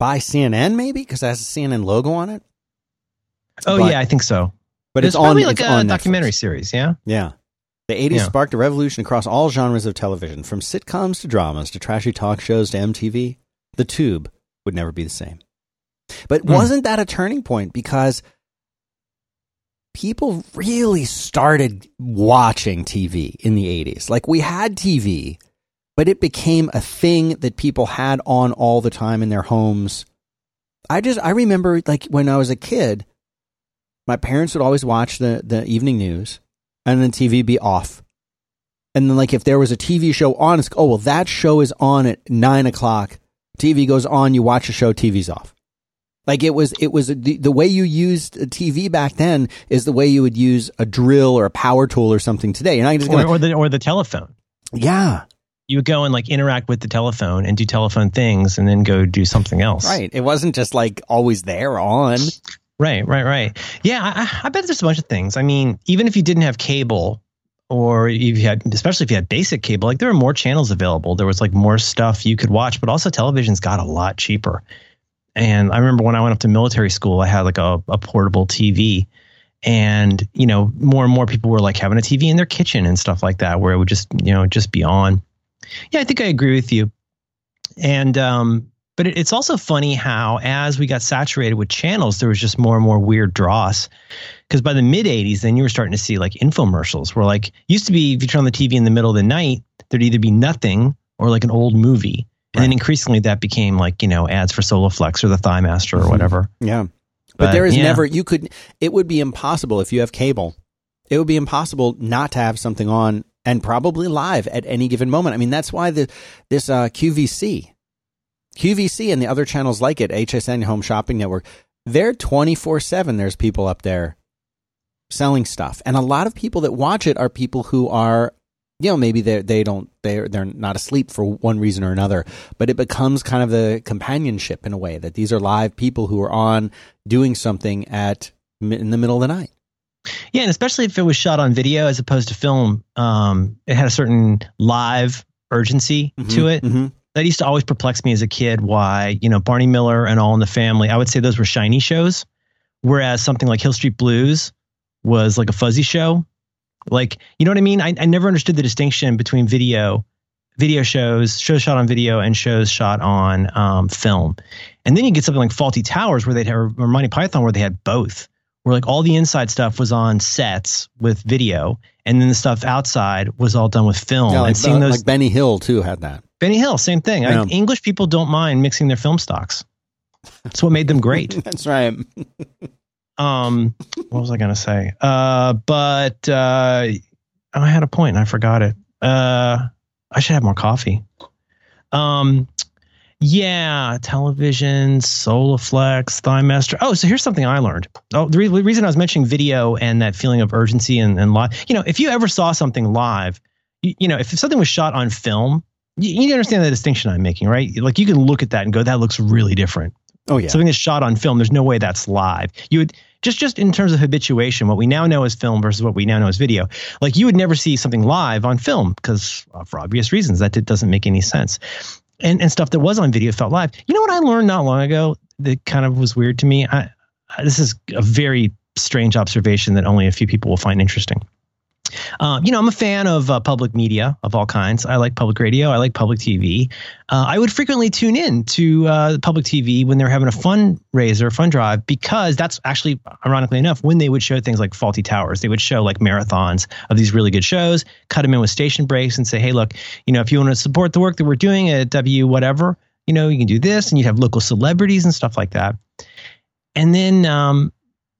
by CNN maybe because it has a CNN logo on it. Oh But- yeah, I think so. But it's, on probably like it's a on Netflix. documentary series. Yeah. Yeah. The 80s Yeah. sparked a revolution across all genres of television, from sitcoms to dramas to trashy talk shows to MTV. The tube would never be the same. But Hmm. wasn't that a turning point? Because people really started watching TV in the 80s. Like we had TV, but it became a thing that people had on all the time in their homes. I just, I remember like when I was a kid, my parents would always watch the, the evening news and then TV be off. And then, like, if there was a TV show on, it's oh well, that show is on at nine o'clock. TV goes on, you watch a show, TV's off. Like it was, it was the, the way you used a TV back then is the way you would use a drill or a power tool or something today. You're not just Or, gonna, or the or the telephone. yeah, You would go and like interact with the telephone and do telephone things, and then go do something else. right. It wasn't just like always there on. Right, right, right. Yeah, I, I bet there's a bunch of things. I mean, even if you didn't have cable, or if you had, especially if you had basic cable, like there were more channels available. There was like more stuff you could watch, but also televisions got a lot cheaper. And I remember when I went up to military school, I had like a, a portable TV, and you know, more and more people were like having a TV in their kitchen and stuff like that, where it would just you know just be on. Yeah, I think I agree with you. And um, but it, it's also funny how as we got saturated with channels, there was just more and more weird dross. Because by the mid '80s, then you were starting to see like infomercials, where like used to be if you turn on the TV in the middle of the night, there'd either be nothing or like an old movie. And then increasingly that became like, you know, ads for Soloflex or the Thigh Master or Mhm. whatever. Yeah. But, But, there is yeah. never, you could, it would be impossible if you have cable. It would be impossible not to have something on and probably live at any given moment. I mean, that's why the, this uh, QVC, QVC and the other channels like it, HSN Home Shopping Network, they're 24 7. There's people up there selling stuff. And a lot of people that watch it are people who are you know maybe they they don't they're they're not asleep for one reason or another but it becomes kind of the companionship in a way that these are live people who are on doing something at in the middle of the night yeah, and especially if it was shot on video as opposed to film, um, it had a certain live urgency mm-hmm, to it. Mm-hmm. That used to always perplex me as a kid. Why, you know, Barney Miller and All in the Family, I would say those were shiny shows, whereas something like Hill Street Blues was like a fuzzy show. Like, you know what I mean? I, I never understood the distinction between video, video shows, shows shot on video, and shows shot on um, film. And then you get something like Fawlty Towers, where they'd have, or Monty Python, where they had both where like all the inside stuff was on sets with video, and then the stuff outside was all done with film. Yeah, like, and seeing uh, those, like Benny Hill too had that. Benny Hill, same thing. Yeah. I, English people don't mind mixing their film stocks. That's what made them great. That's right. um, what was I going to say? Uh, but uh, I had a point and I forgot it. Uh, I should have more coffee. Um, yeah, television, Soloflex, ThighMaster. Oh, so here's something I learned. Oh, the, re- the, reason I was mentioning video and that feeling of urgency and, and live, you know, if you ever saw something live, you, you know, if something was shot on film, you, you understand the distinction I'm making, right? Like you can look at that and go, that looks really different. Oh yeah, something that's shot on film. There's no way that's live. You would just just in terms of habituation, what we now know as film versus what we now know as video. Like you would never see something live on film because uh, for obvious reasons that doesn't make any sense and, and stuff that was on video felt live. You know what I learned not long ago that kind of was weird to me? I, this is a very strange observation that only a few people will find interesting. Uh, you know, I'm a fan of uh, public media of all kinds. I like public radio. I like public TV. Uh, I would frequently tune in to uh, public TV when they're having a fundraiser, fund drive, because that's actually, ironically enough, when they would show things like Fawlty Towers. They would show like marathons of these really good shows, cut them in with station breaks, and say, hey, look, you know, if you want to support the work that we're doing at W whatever, you know, you can do this, and you'd have local celebrities and stuff like that. And then um,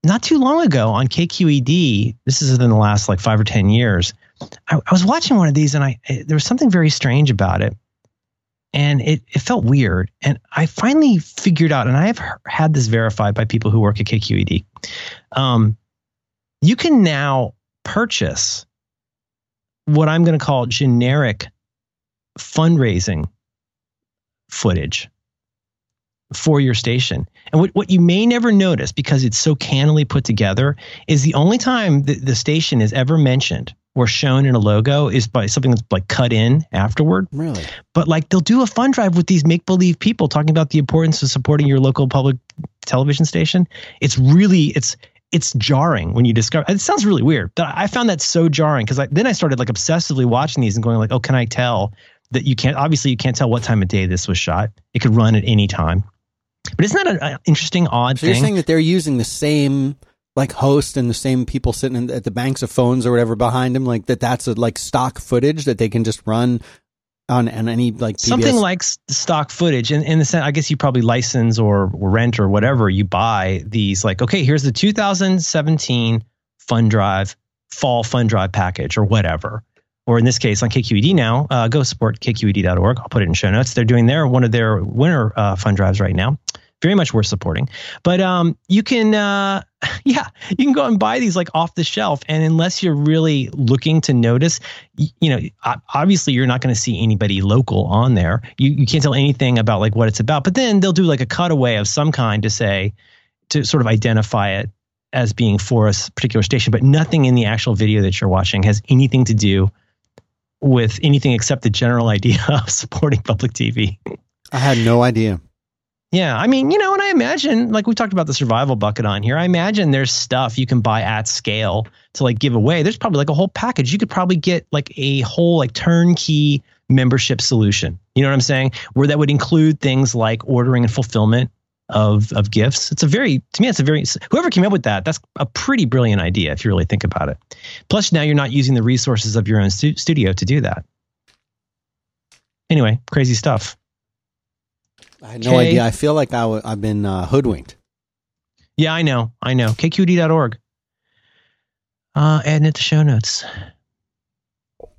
not too long ago on KQED, this is in the last like five or 10 years, I, I was watching one of these and I, it, there was something very strange about it. And it, it felt weird. And I finally figured out, and I have had this verified by people who work at KQED. Um, you can now purchase what I'm going to call generic fundraising footage for your station. And what, what you may never notice because it's so cannily put together is the only time the, the station is ever mentioned or shown in a logo is by something that's like cut in afterward. Really? But like they'll do a fun drive with these make believe people talking about the importance of supporting your local public television station. It's really it's it's jarring when you discover it sounds really weird but i found that so jarring because then i started like obsessively watching these and going like oh can i tell that you can't obviously you can't tell what time of day this was shot it could run at any time but isn't that an interesting, odd so thing? You're saying that they're using the same like host and the same people sitting in, at the banks of phones or whatever behind them, like that. That's a like stock footage that they can just run on, on any like PBS? something like stock footage. In, in the sense, I guess you probably license or rent or whatever you buy these. Like, okay, here's the 2017 Fun Drive Fall Fun Drive package or whatever or in this case on KQED now, uh, go support kqed.org. I'll put it in show notes. They're doing their one of their winter uh, fund drives right now. Very much worth supporting. But um, you can, uh, yeah, you can go and buy these like off the shelf. And unless you're really looking to notice, you, you know, obviously you're not going to see anybody local on there. You, you can't tell anything about like what it's about. But then they'll do like a cutaway of some kind to say, to sort of identify it as being for a particular station, but nothing in the actual video that you're watching has anything to do with anything except the general idea of supporting public TV. I had no idea. Yeah, I mean, you know, and I imagine, like we talked about the survival bucket on here, I imagine there's stuff you can buy at scale to like give away. There's probably like a whole package. You could probably get like a whole like turnkey membership solution. You know what I'm saying? Where that would include things like ordering and fulfillment of of gifts. It's a very to me it's a very whoever came up with that that's a pretty brilliant idea if you really think about it. Plus now you're not using the resources of your own stu- studio to do that. Anyway, crazy stuff. I had no K- idea. I feel like i w- I've been uh, hoodwinked. Yeah, I know. I know. KQED.org. Uh, adding it to show notes.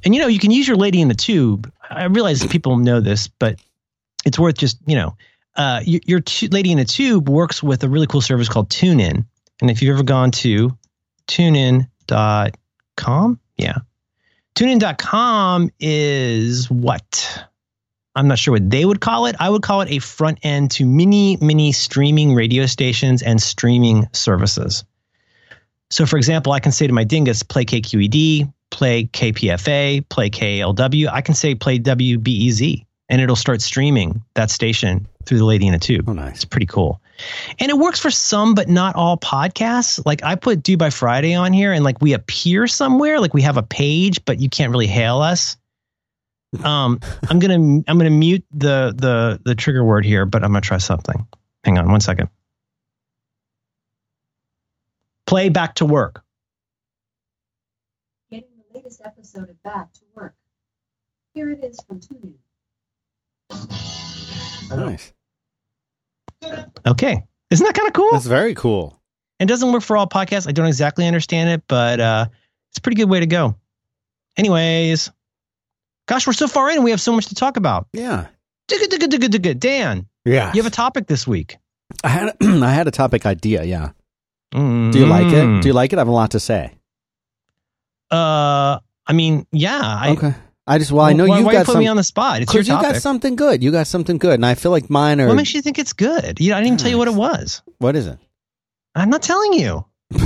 And you know, you can use your lady in the tube. I realize people know this, but it's worth just, you know, uh, your, your t- lady in the tube works with a really cool service called TuneIn. And if you've ever gone to tunein.com. Yeah. Tunein.com is what? I'm not sure what they would call it. I would call it a front end to mini, mini streaming radio stations and streaming services. So, for example, I can say to my dingus, play KQED, play KPFA, play KLW. I can say play WBEZ, and it'll start streaming that station through the Lady in a Tube. Oh, nice. It's pretty cool. And it works for some, but not all podcasts. Like I put Do By Friday on here, and like we appear somewhere, like we have a page, but you can't really hail us. Um, I'm gonna I'm gonna mute the the the trigger word here, but I'm gonna try something. Hang on one second. Play back to work. Getting the latest episode of Back to Work. Here it is from TuneIn. Nice. Okay, isn't that kind of cool? That's very cool. It doesn't work for all podcasts. I don't exactly understand it, but uh, it's a pretty good way to go. Anyways, gosh, we're so far in. We have so much to talk about. Yeah. Dan, Yeah. you have a topic this week. I had I had a topic idea. Yeah. Do you like it? Do you like it? I have a lot to say. Uh, I mean, yeah. I, okay. I just well, I know why, you've why got you put me on the spot. It's your Because you got something good. You got something good, and I feel like mine are. what makes you think it's good? You know, I didn't even tell you what it was. what is it? I'm not telling you.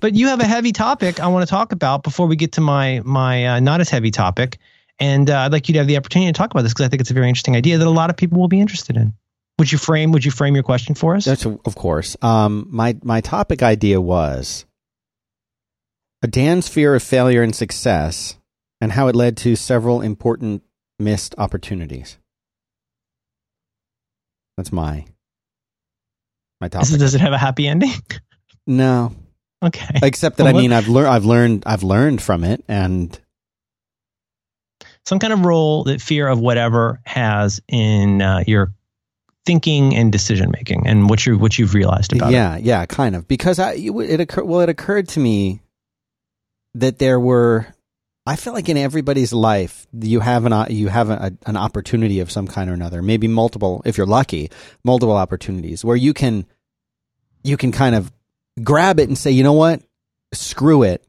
but you have a heavy topic I want to talk about before we get to my my uh, not as heavy topic, and uh, I'd like you to have the opportunity to talk about this because I think it's a very interesting idea that a lot of people will be interested in. Would you frame Would you frame your question for us? That's of course. Um, my my topic idea was a Dan's fear of failure and success, and how it led to several important missed opportunities. That's my my topic. does it have a happy ending? no, okay. except that Well, I mean I've learned I've learned I've learned from it, and Some kind of role that fear of whatever has in uh, your thinking and decision making, and what you what you've realized about it. yeah, yeah, kind of because I it, it occurred well it occurred to me that there were I feel like in everybody's life you have an you have a, an opportunity of some kind or another, maybe multiple if you're lucky, multiple opportunities where you can you can kind of grab it and say, "You know what? Screw it.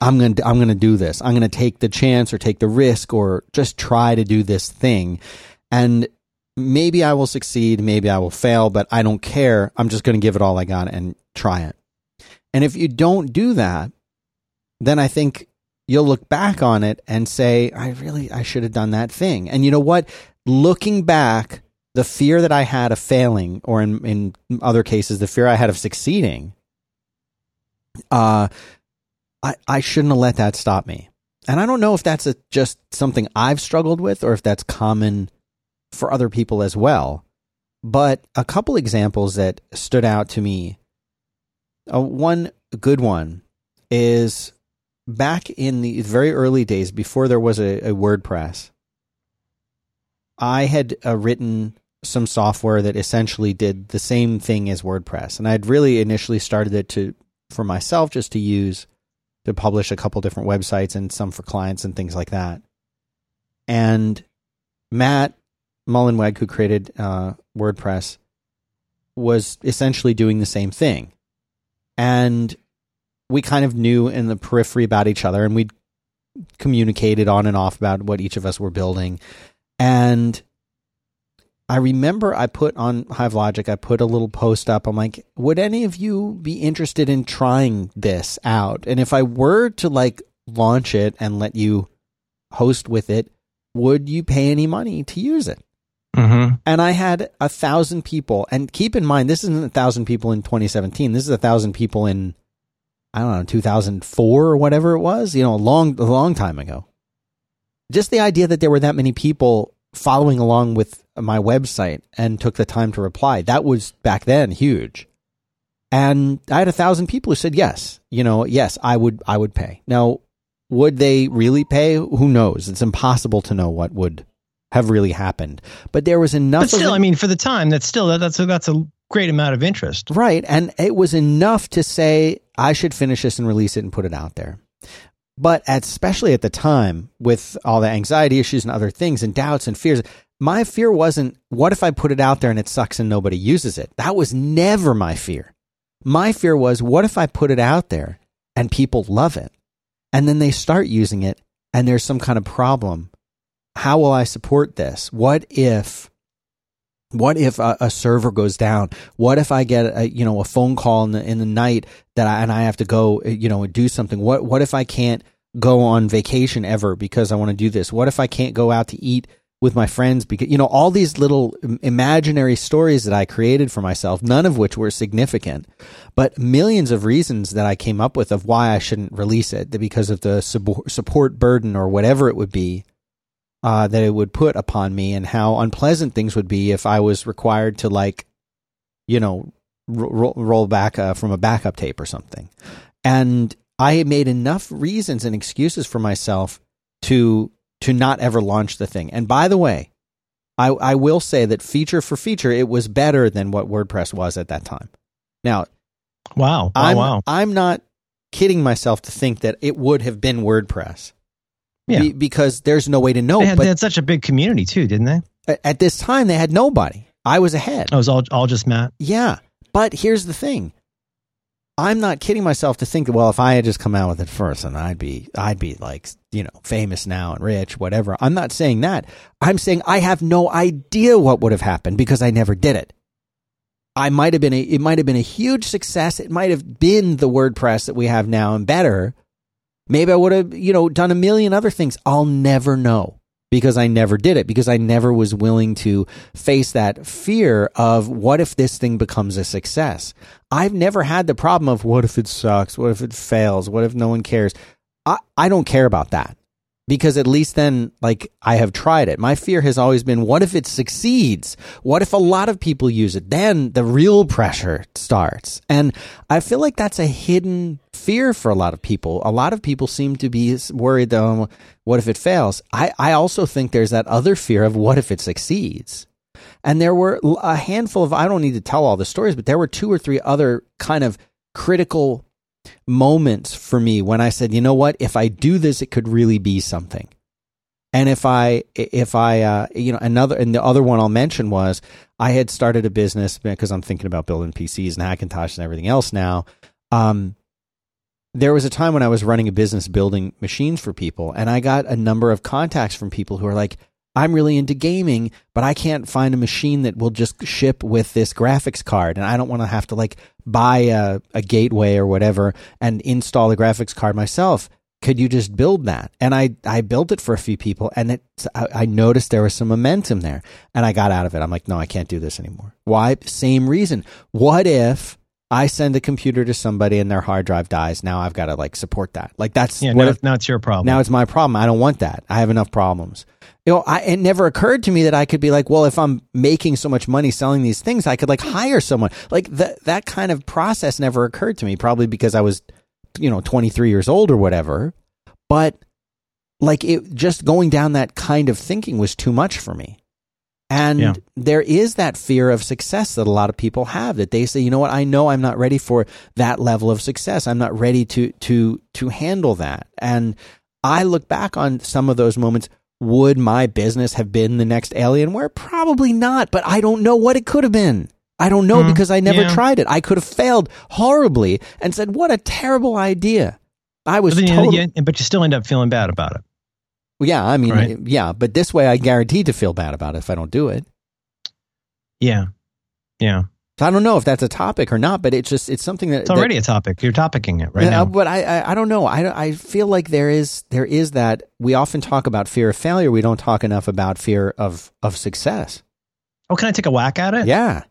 I'm going to I'm going to do this. I'm going to take the chance or take the risk or just try to do this thing." And maybe I will succeed, maybe I will fail, but I don't care. I'm just going to give it all I got and try it. And if you don't do that, then I think you'll look back on it and say, I really, I should have done that thing. And you know what? Looking back, the fear that I had of failing, or in, in other cases, the fear I had of succeeding, uh, I, I shouldn't have let that stop me. And I don't know if that's a, just something I've struggled with or if that's common for other people as well. But a couple examples that stood out to me. Uh, one good one is back in the very early days before there was a, a WordPress. I had uh, written some software that essentially did the same thing as WordPress, and I'd really initially started it to for myself just to use to publish a couple different websites and some for clients and things like that. And Matt Mullenweg, who created uh, WordPress, was essentially doing the same thing. And we kind of knew in the periphery about each other and we'd communicated on and off about what each of us were building. And I remember I put on Hivelogic, I put a little post up. I'm like, would any of you be interested in trying this out? And if I were to like launch it and let you host with it, would you pay any money to use it? Mm-hmm. And I had a thousand people. And keep in mind, this isn't a thousand people in 2017. This is a thousand people in, I don't know, 2004 or whatever it was. You know, a long, a long time ago. Just the idea that there were that many people following along with my website and took the time to reply. That was back then huge. And I had a thousand people who said yes. You know, yes, I would, I would pay. Now, would they really pay? Who knows? It's impossible to know what would have really happened. But there was enough. But still, of I mean, for the time, that's still that, that's a, that's a great amount of interest. Right. And it was enough to say, I should finish this and release it and put it out there. But at, especially at the time, with all the anxiety issues and other things and doubts and fears, my fear wasn't, what if I put it out there and it sucks and nobody uses it? That was never my fear. My fear was, what if I put it out there and people love it? And then they start using it and there's some kind of problem. How will I support this? What if what if a, a, server goes down? What if I get a, you know a phone call in the in the night that I, and I have to go you know do something? What what if I can't go on vacation ever because I want to do this? What if I can't go out to eat with my friends because you know all these little imaginary stories that I created for myself, none of which were significant, but millions of reasons that I came up with of why I shouldn't release it because of the support burden or whatever it would be uh, that it would put upon me, and how unpleasant things would be if I was required to like, you know, ro- roll back uh, from a backup tape or something, and I made enough reasons and excuses for myself to to not ever launch the thing. And by the way, I, I will say that feature for feature, it was better than what WordPress was at that time. Now, wow, wow, I'm, wow. I'm not kidding myself to think that it would have been WordPress. Yeah. Be, because there's no way to know. They had, but they had such a big community too, didn't they? At, this time, they had nobody. I was ahead. Oh, I was all, all just Matt? Yeah. But here's the thing I'm not kidding myself to think that well, if I had just come out with it first, and I'd be I'd be like you know famous now and rich, whatever. I'm not saying that. I'm saying I have no idea what would have happened because I never did it. I might have been a it might have been a huge success. It might have been the WordPress that we have now and better. Maybe I would have you know done a million other things. I'll never know because I never did it, because I never was willing to face that fear of what if this thing becomes a success. I've never had the problem of what if it sucks? What if it fails? What if no one cares? I, I don't care about that because at least then like I have tried it. My fear has always been what if it succeeds? What if a lot of people use it? Then the real pressure starts. And I feel like that's a hidden fear for a lot of people. A lot of people seem to be worried though what if it fails? I I also think there's that other fear of what if it succeeds. And there were a handful of I don't need to tell all the stories, but there were two or three other kind of critical moments for me when I said, you know what, if I do this, it could really be something. And if I, if I, uh, you know, another, and the other one I'll mention was I had started a business because I'm thinking about building PCs and Hackintosh and everything else now. Um, there was a time when I was running a business building machines for people, and I got a number of contacts from people who are like, I'm really into gaming, but I can't find a machine that will just ship with this graphics card. And I don't want to have to like buy a, a gateway or whatever and install the graphics card myself. Could you just build that? And I, I built it for a few people and it, I, I noticed there was some momentum there and I got out of it. I'm like, no, I can't do this anymore. Why? Same reason. What if I send a computer to somebody and their hard drive dies. Now I've got to like support that. Like that's yeah. Now, if, now it's your problem. Now it's my problem. I don't want that. I have enough problems you know, I, it never occurred to me that I could be like, well, if I'm making so much money selling these things, I could like hire someone. Like that, that kind of process never occurred to me, probably because I was, you know, 23 years old or whatever. But like it, just going down that kind of thinking was too much for me. And yeah. there is that fear of success that a lot of people have that they say, you know what, I know I'm not ready for that level of success. I'm not ready to, to, to handle that. And I look back on some of those moments would my business have been the next Alienware? Probably not, but I don't know what it could have been. I don't know mm, because I never yeah. tried it. I could have failed horribly and said, "What a terrible idea." I was but, totally, you, but you still end up feeling bad about it. Yeah, I mean, right? yeah, but this way I guarantee to feel bad about it if I don't do it. Yeah, yeah. So I don't know if that's a topic or not, but it's just it's something that it's already that, a topic. You're topicking it right yeah, now. But I, I, I don't know. I I feel like there is there is that we often talk about fear of failure. We don't talk enough about fear of of success. Oh, can I take a whack at it? Yeah.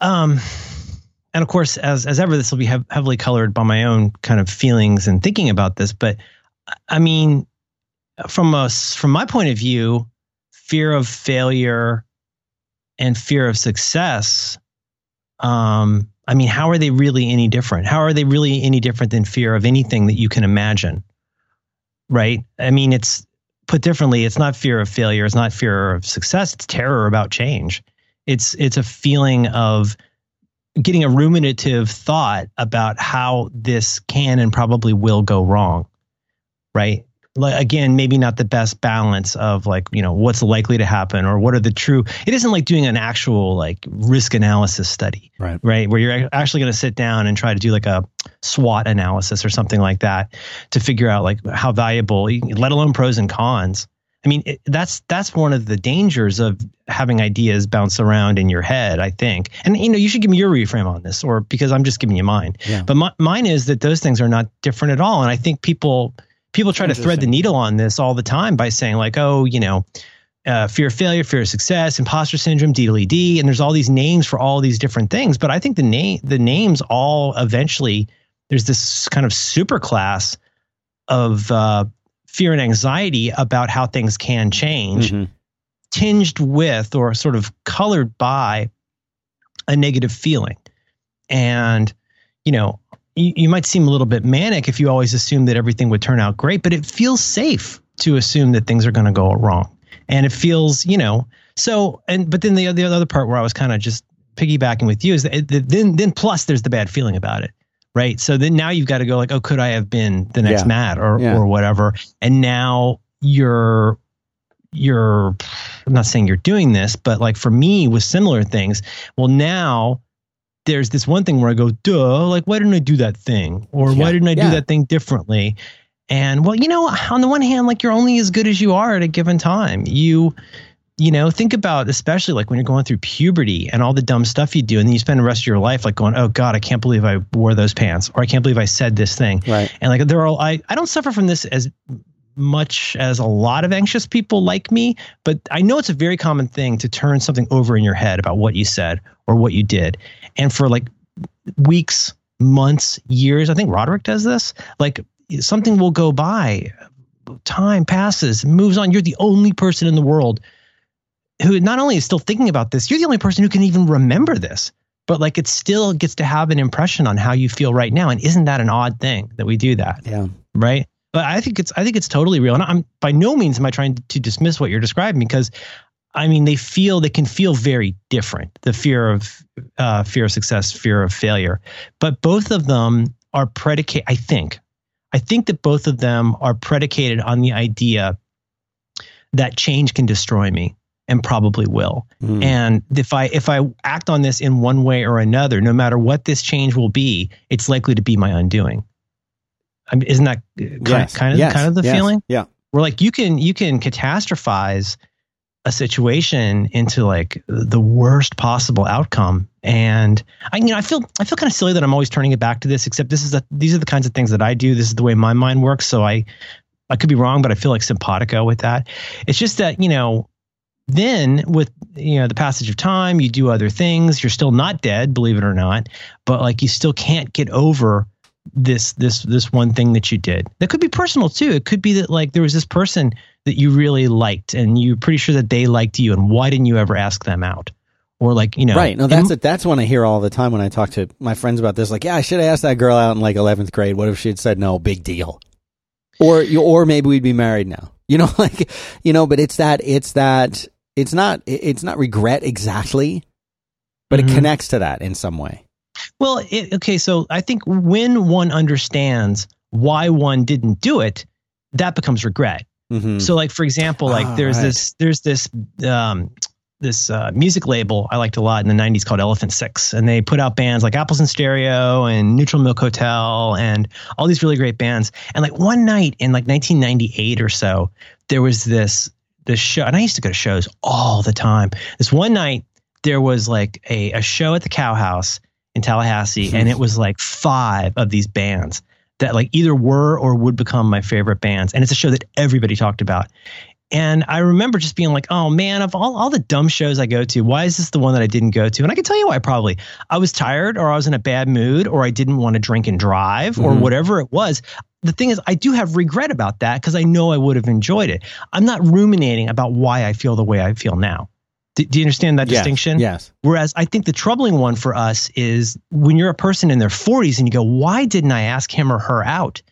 Um, and of course, as as ever, this will be heavily colored by my own kind of feelings and thinking about this. But I mean, from us from my point of view, fear of failure and fear of success, um, I mean, how are they really any different? How are they really any different than fear of anything that you can imagine? Right? I mean, it's put differently, it's not fear of failure, it's not fear of success, it's terror about change. It's it's a feeling of getting a ruminative thought about how this can and probably will go wrong. Right? Like again maybe not the best balance of like you know what's likely to happen or what are the true it isn't like doing an actual like risk analysis study Right. right where you're actually going to sit down and try to do like a SWOT analysis or something like that to figure out like how valuable let alone pros and cons I mean, it, that's that's one of the dangers of having ideas bounce around in your head. I think, and you know, you should give me your reframe on this, or because I'm just giving you mine. Yeah. But my, mine is that those things are not different at all, and I think people people try to thread the needle on this all the time by saying like, oh, you know. Uh, fear of failure, fear of success, imposter syndrome, DLED, and there's all these names for all these different things. But I think the name, the names all eventually, there's this kind of super class of uh, fear and anxiety about how things can change, Mhm. tinged with or sort of colored by a negative feeling. And, you know, you, you might seem a little bit manic if you always assume that everything would turn out great, but it feels safe to assume that things are going to go wrong. And it feels, you know, so, and, but then the, the other part where I was kind of just piggybacking with you is that it, then, then plus there's the bad feeling about it. Right. So then now you've got to go like, oh, could I have been the next Yeah. Matt or, Yeah. or whatever? And now you're, you're, I'm not saying you're doing this, but like for me with similar things, well, now there's this one thing where I go, duh, like, why didn't I do that thing? Or Yeah. why didn't I Yeah. do that thing differently? And well, you know, on the one hand, like you're only as good as you are at a given time. You, you know, think about especially like when you're going through puberty and all the dumb stuff you do, and then you spend the rest of your life like going, oh God, I can't believe I wore those pants, or I can't believe I said this thing. Right. And like there are, I, I don't suffer from this as much as a lot of anxious people like me, but I know it's a very common thing to turn something over in your head about what you said or what you did. And for like weeks, months, years, I think Roderick does this. Like something will go by, time passes, moves on. You're the only person in the world who not only is still thinking about this, you're the only person who can even remember this. But like it still gets to have an impression on how you feel right now. And isn't that an odd thing that we do that? Yeah. right? But I think it's I think it's totally real, and I'm by no means am I trying to dismiss what you're describing because, I mean, they feel they can feel very different. The fear of uh, fear of success, fear of failure, but both of them are predicated. I think, I think that both of them are predicated on the idea that change can destroy me and probably will. Mm. And if I if I act on this in one way or another, no matter what this change will be, it's likely to be my undoing. I mean, isn't that uh, kind, Yes. kind of Yes. kind of the Yes. feeling? Yeah. Where like you can you can catastrophize a situation into like the worst possible outcome. And I you know I feel I feel kind of silly that I'm always turning it back to this, except this is a, these are the kinds of things that I do. This is the way my mind works. So I I could be wrong, but I feel like simpatico with that. It's just that you know then with you know the passage of time you do other things you're still not dead believe it or not but like you still can't get over this this this one thing that you did that could be personal too it could be that like there was this person that you really liked and you're pretty sure that they liked you and why didn't you ever ask them out or like you know Right. No, that's it. That's one I hear all the time when I talk to my friends about this. Like, yeah, I should have asked that girl out in like eleventh grade. What if she had said no? Big deal. Or you, or maybe we'd be married now. You know, like you know. But it's that. It's that. It's not. It's not regret exactly, but Mhm. it connects to that in some way. Well, it, okay, so I think when one understands why one didn't do it, that becomes regret. Mm-hmm. So, like for example, like Ah, there's right. this there's this um, this uh, music label I liked a lot in the '90s called Elephant Six, and they put out bands like Apples in Stereo and Neutral Milk Hotel and all these really great bands. And like one night in like 1998 or so, there was this this show, and I used to go to shows all the time. This one night there was like a, a show at the Cow Haus in Tallahassee, and it was like five of these bands that like either were or would become my favorite bands. And it's a show that everybody talked about. And I remember just being like, oh man, of all, all the dumb shows I go to, why is this the one that I didn't go to? And I can tell you why probably. I was tired or I was in a bad mood or I didn't want to drink and drive or Mhm. whatever it was. The thing is, I do have regret about that because I know I would have enjoyed it. I'm not ruminating about why I feel the way I feel now. Do, do you understand that Yes, distinction? Yes. Whereas I think the troubling one for us is when you're a person in their 40s and you go, why didn't I ask him or her out?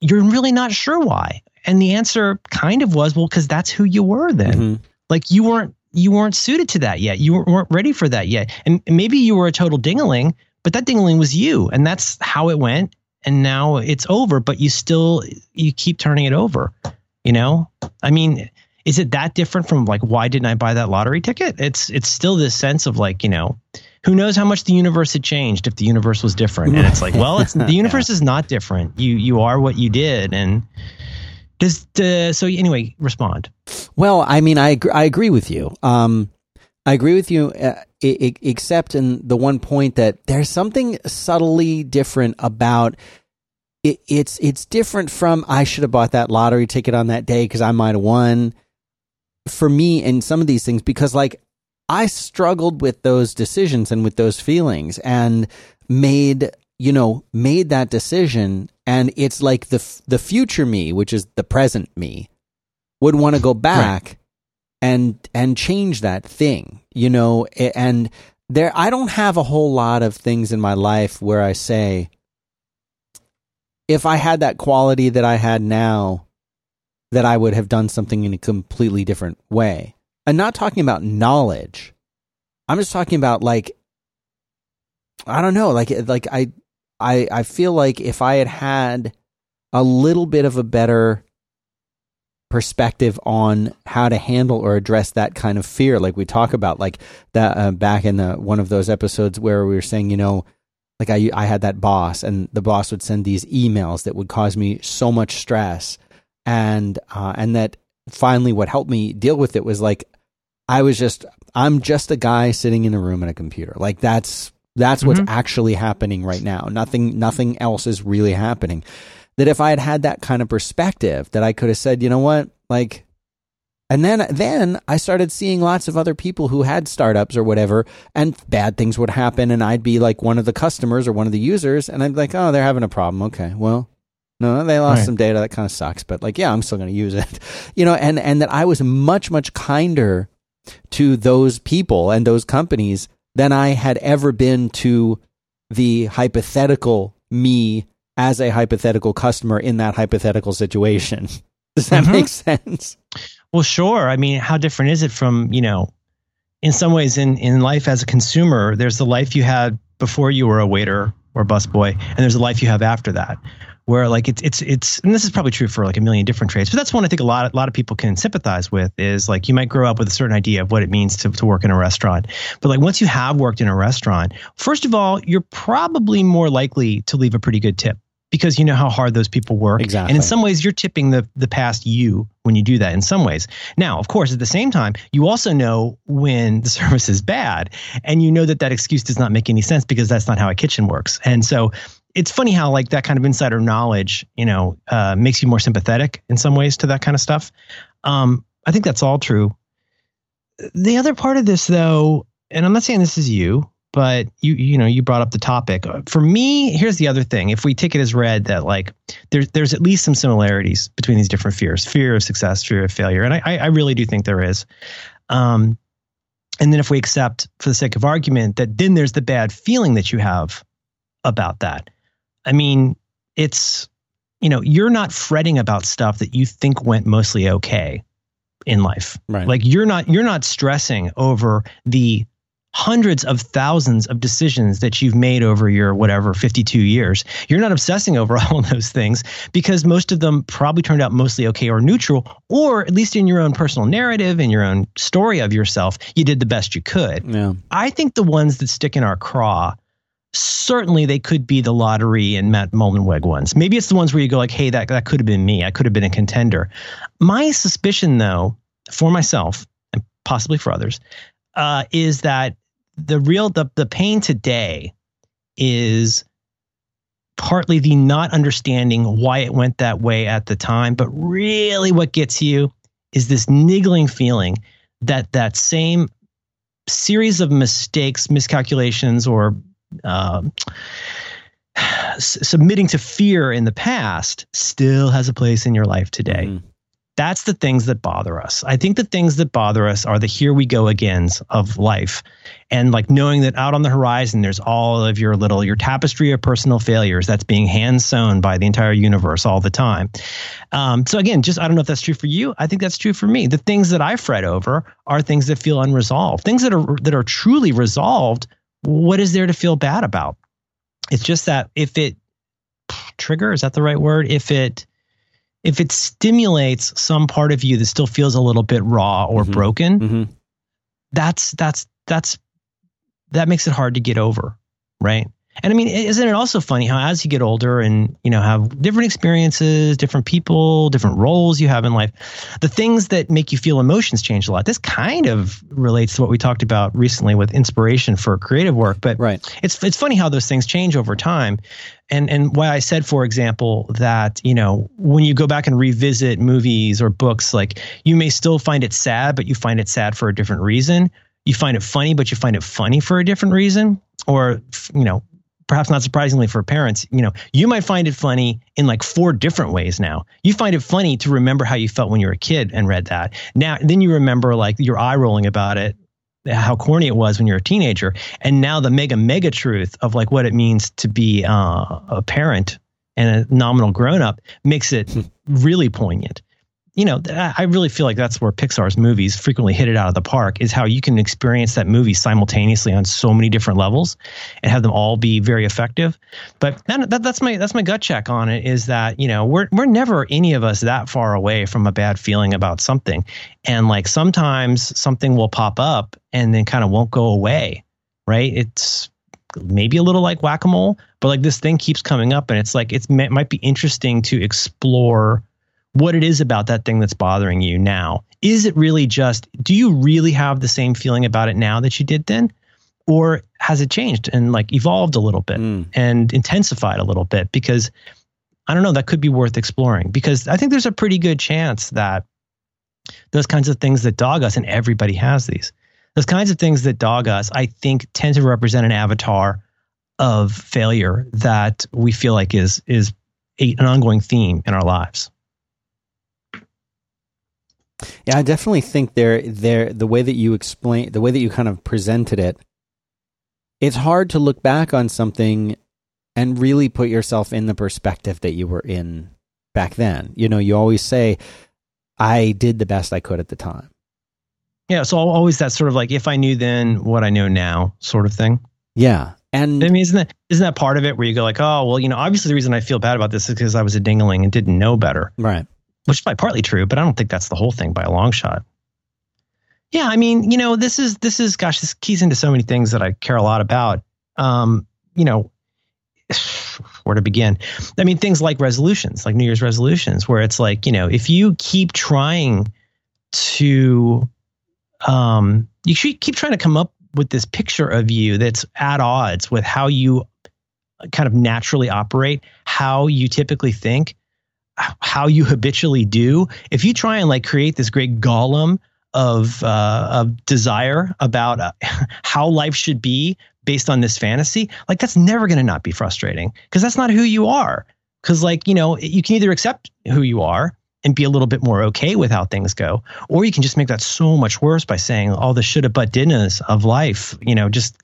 You're really not sure why. And the answer kind of was, well, because that's who you were then. Mhm. Like you weren't you weren't suited to that yet. You weren't- weren't ready for that yet. And maybe you were a total dingaling, but that dingaling was you, and that's how it went. and now it's over, but you still you keep turning it over. You know, I mean, is it that different from like why didn't I buy that lottery ticket? It's it's still this sense of like you know, who knows how much the universe had changed if the universe was different? And it's like, well, it's the universe is not different. You you are what you did, and does the so anyway respond. Well, I mean, I agree, I agree with you. Um, I agree with you, uh, I- I- except in the one point that there's something subtly different about it. It's it's different from I should have bought that lottery ticket on that day because I might have won. For me, in some of these things, because like I struggled with those decisions and with those feelings, and made you know made that decision, and it's like the f- the future me, which is the present me, would want to go back and and change that thing you know? And there i don't have a whole lot of things in my life where i say if i had that quality that i had now that i would have done something in a completely different way. I'm not talking about knowledge. I'm just talking about like i don't know like like i i i feel like if i had had a little bit of a better perspective on how to handle or address that kind of fear like we talk about like that uh, back in the, one of those episodes where we were saying you know like I, I had that boss and the boss would send these emails that would cause me so much stress and uh, and that finally what helped me deal with it was like i was just i'm just a guy sitting in a room at a computer like that's that's what's Mhm. actually happening right now nothing nothing else is really happening that if I had had that kind of perspective, that I could have said, you know what, like, and then then I started seeing lots of other people who had startups or whatever, and bad things would happen, and I'd be like one of the customers or one of the users, and I'd be like, oh, they're having a problem. Okay, well. No, they lost Right. some data. That kind of sucks, but like, yeah, I'm still going to use it, you know. And and that I was much much kinder to those people and those companies than I had ever been to the hypothetical me as a hypothetical customer in that hypothetical situation. Does that Mhm. make sense? Well, sure. I mean, how different is it from, you know, in some ways in, in life as a consumer, there's the life you had before you were a waiter or busboy, and there's the life you have after that. Where like it's it's it's and this is probably true for like a million different trades, but that's one I think a lot a lot of people can sympathize with is like you might grow up with a certain idea of what it means to, to work in a restaurant. But like once you have worked in a restaurant, first of all, you're probably more likely to leave a pretty good tip because you know how hard those people work. Exactly. And in some ways, you're tipping the the past you when you do that. In some ways, now of course, at the same time, you also know when the service is bad, and you know that that excuse does not make any sense because that's not how a kitchen works. And so. It's funny how like that kind of insider knowledge, you know, uh, makes you more sympathetic in some ways to that kind of stuff. Um, I think that's all true. The other part of this, though, and I'm not saying this is you, but you you know you brought up the topic. For me, here's the other thing. If we take it as read that like there's there's at least some similarities between these different fears: fear of success, fear of failure, and I I really do think there is. Um, and then if we accept, for the sake of argument, that then there's the bad feeling that you have about that. I mean, it's you know you're not fretting about stuff that you think went mostly okay in life. Right. Like you're not you're not stressing over the hundreds of thousands of decisions that you've made over your whatever 52 years. You're not obsessing over all those things because most of them probably turned out mostly okay or neutral or at least in your own personal narrative in your own story of yourself, you did the best you could. yeah. I think the ones that stick in our craw, certainly they could be the lottery and Matt Mullenweg ones. Maybe it's the ones where you go like, hey, that, that could have been me. I could have been a contender. My suspicion, though, for myself and possibly for others, uh, is that the real the, the pain today is partly the not understanding why it went that way at the time, but really what gets you is this niggling feeling that that same series of mistakes, miscalculations, or um, submitting to fear in the past still has a place in your life today. Mhm. That's the things that bother us. I think the things that bother us are the here we go agains of life. And like knowing that out on the horizon, there's all of your little, your tapestry of personal failures that's being hand sewn by the entire universe all the time. Um, so again, just I don't know if that's true for you. I think that's true for me. The things that I fret over are things that feel unresolved. Things that are that are truly resolved. What is there to feel bad about? It's just that if it trigger is that the right word if it if it stimulates some part of you that still feels a little bit raw or Mhm. broken hmm that's that's that's that makes it hard to get over right and i mean isn't it also funny how as you get older and you know have different experiences different people different roles you have in life the things that make you feel emotions change a lot. This kind of relates to what we talked about recently with inspiration for creative work but Right. it's it's funny how those things change over time. And and why I said for example that you know when you go back and revisit movies or books like you may still find it sad but you find it sad for a different reason. You find it funny but you find it funny for a different reason. Or you know perhaps not surprisingly for parents you know you might find it funny in like four different ways now. You find it funny to remember how you felt when you were a kid and read that. Now then you remember like your eye rolling about it how corny it was when you're a teenager and now the mega mega truth of like what it means to be uh, a parent and a nominal grown up makes it really poignant you know i really feel like that's where pixar's movies frequently hit it out of the park is how you can experience that movie simultaneously on so many different levels and have them all be very effective. But that, that, that's my that's my gut check on it is that you know we're we're never any of us that far away from a bad feeling about something. And like sometimes something will pop up and then kind of won't go away right? It's maybe a little like whack-a-mole but like this thing keeps coming up and it's like it's, it might be interesting to explore what it is about that thing that's bothering you now is it really just do you really have the same feeling about it now that you did then or has it changed and like evolved a little bit Mm. and intensified a little bit because I don't know, that could be worth exploring because I think there's a pretty good chance that those kinds of things that dog us, and everybody has these, those kinds of things that dog us, I think tend to represent an avatar of failure that we feel like is is a, an ongoing theme in our lives. Yeah, I definitely think there there the way that you explain the way that you kind of presented it, it's hard to look back on something and really put yourself in the perspective that you were in back then. You know, you always say, I did the best I could at the time. Yeah, so always that sort of like if I knew then what I know now sort of thing. Yeah. And I mean, isn't that isn't that part of it where you go like, oh, well, you know, obviously the reason I feel bad about this is because I was a dingling and didn't know better. right. Which is probably partly true, but I don't think that's the whole thing by a long shot. Yeah, I mean, you know, this is this is gosh, this keys into so many things that I care a lot about. Um, you know, where to begin? I mean, things like resolutions, like New Year's resolutions, where it's like, you know, if you keep trying to, um, you keep trying to come up with this picture of you that's at odds with how you kind of naturally operate, how you typically think, how you habitually do. If you try and like create this great golem of uh, of desire about uh, how life should be based on this fantasy, like that's never going to not be frustrating because that's not who you are. Because like you know, you can either accept who you are and be a little bit more okay with how things go, or you can just make that so much worse by saying all the shoulda but didn'tas of life. You know, just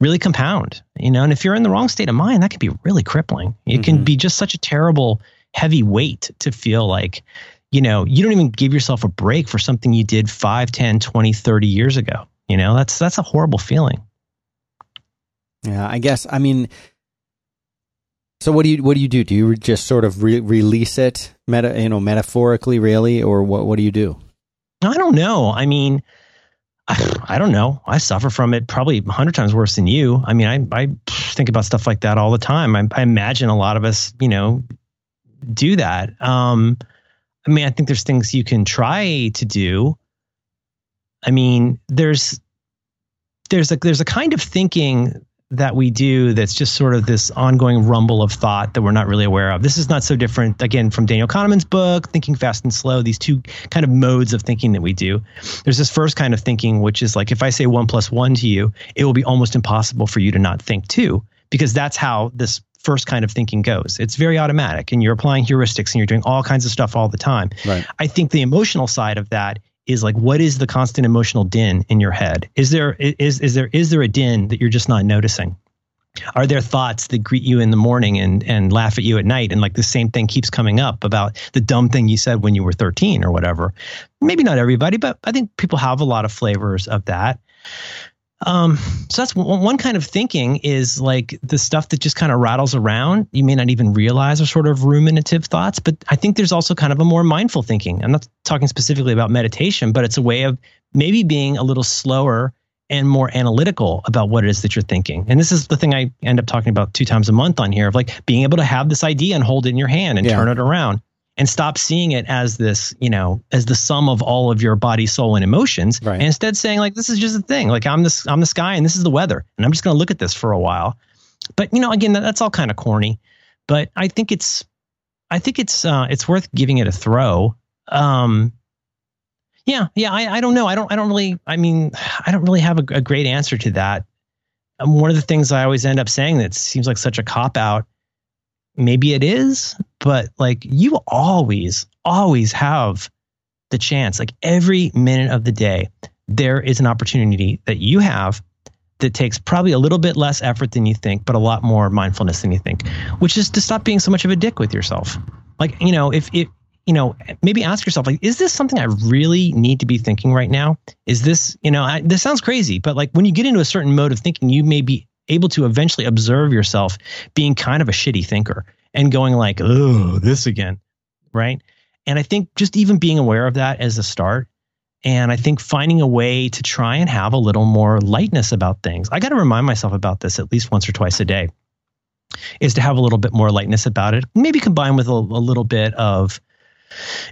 really compound. You know, and if you're in the wrong state of mind, that can be really crippling. It can Mhm. be just such a terrible heavy weight to feel like you know you don't even give yourself a break for something you did 5 10 20 30 years ago you know that's that's a horrible feeling Yeah, I guess. I mean, so what do you what do you do? Do you just sort of re- release it, meta, you know, metaphorically, really, or what? What do you do? i don't know i mean I, I don't know i suffer from it probably a 100 times worse than you i mean i, I think about stuff like that all the time I, I imagine a lot of us you know do that um i mean i think there's things you can try to do i mean there's there's a there's a kind of thinking that we do that's just sort of this ongoing rumble of thought that we're not really aware of. This is not so different again from Daniel Kahneman's book, Thinking Fast and Slow, these two kind of modes of thinking that we do. There's this first kind of thinking which is like if I say 1 plus 1 to you, it will be almost impossible for you to not think 2 because that's how this first kind of thinking goes. It's very automatic and you're applying heuristics and you're doing all kinds of stuff all the time. Right. I think the emotional side of that is like what is the constant emotional din in your head? Is there is is there is there a din that you're just not noticing? Are there thoughts that greet you in the morning and and laugh at you at night and like the same thing keeps coming up about the dumb thing you said when you were 13 or whatever? Maybe not everybody, but I think people have a lot of flavors of that. Um, so that's one, one kind of thinking is like the stuff that just kind of rattles around. You may not even realize are sort of ruminative thoughts, but I think there's also kind of a more mindful thinking. I'm not talking specifically about meditation, but it's a way of maybe being a little slower and more analytical about what it is that you're thinking. And this is the thing I end up talking about two times a month on here of like being able to have this idea and hold it in your hand and Yeah. turn it around and stop seeing it as this, you know, as the sum of all of your body, soul, and emotions. Right. And instead saying like, this is just a thing. Like I'm this, I'm the sky and this is the weather. And I'm just going to look at this for a while. But you know, again, that, that's all kind of corny, but I think it's, I think it's, uh, it's worth giving it a throw. Um, yeah, yeah. I, I don't know. I don't. I don't really. I mean, I don't really have a, a great answer to that. Um, one of the things I always end up saying that seems like such a cop out. Maybe it is, but like you always, always have the chance. Like every minute of the day, there is an opportunity that you have that takes probably a little bit less effort than you think, but a lot more mindfulness than you think, which is to stop being so much of a dick with yourself. Like, you know, if it, you know, maybe ask yourself, like, is this something I really need to be thinking right now? Is this, you know, I, this sounds crazy, but like when you get into a certain mode of thinking, you may be able to eventually observe yourself being kind of a shitty thinker and going like, oh, this again, right? And I think just even being aware of that as a start, and I think finding a way to try and have a little more lightness about things. I got to remind myself about this at least once or twice a day, is to have a little bit more lightness about it. Maybe combined with a, a little bit of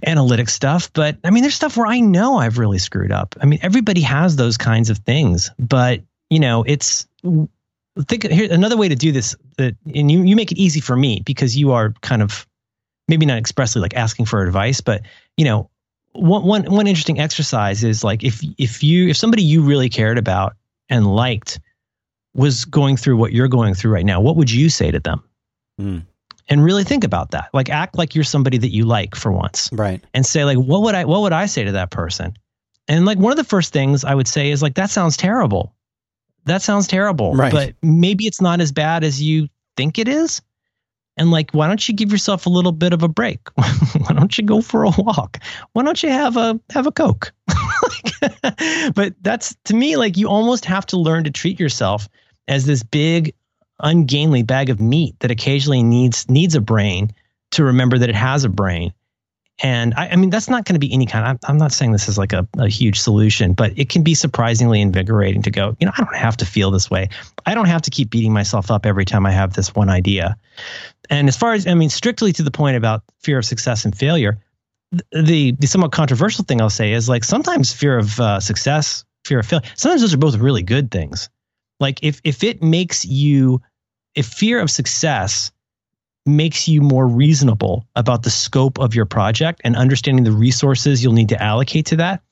analytic stuff. But I mean, there's stuff where I know I've really screwed up. I mean, everybody has those kinds of things, but you know, it's think here another way to do this that and you you make it easy for me because you are kind of maybe not expressly like asking for advice, but you know, one one one interesting exercise is like if if you if somebody you really cared about and liked was going through what you're going through right now, what would you say to them? Hmm. And really think about that. Like act like you're somebody that you like for once Right. and say like what would I what would I say to that person? And like one of the first things I would say is like that sounds terrible. That sounds terrible. Right. But maybe it's not as bad as you think it is. And like why don't you give yourself a little bit of a break? why don't you go for a walk? Why don't you have a have a coke? but that's to me like you almost have to learn to treat yourself as this big ungainly bag of meat that occasionally needs needs a brain to remember that it has a brain and I, I mean, that's not going to be any kind. I'm, I'm not saying this is like a, a huge solution, but it can be surprisingly invigorating to go. You know, I don't have to feel this way. I don't have to keep beating myself up every time I have this one idea. And as far as I mean, strictly to the point about fear of success and failure, the the somewhat controversial thing I'll say is like sometimes fear of uh, success, fear of failure. Sometimes those are both really good things. Like if if it makes you, if fear of success makes you more reasonable about the scope of your project and understanding the resources you'll need to allocate to that.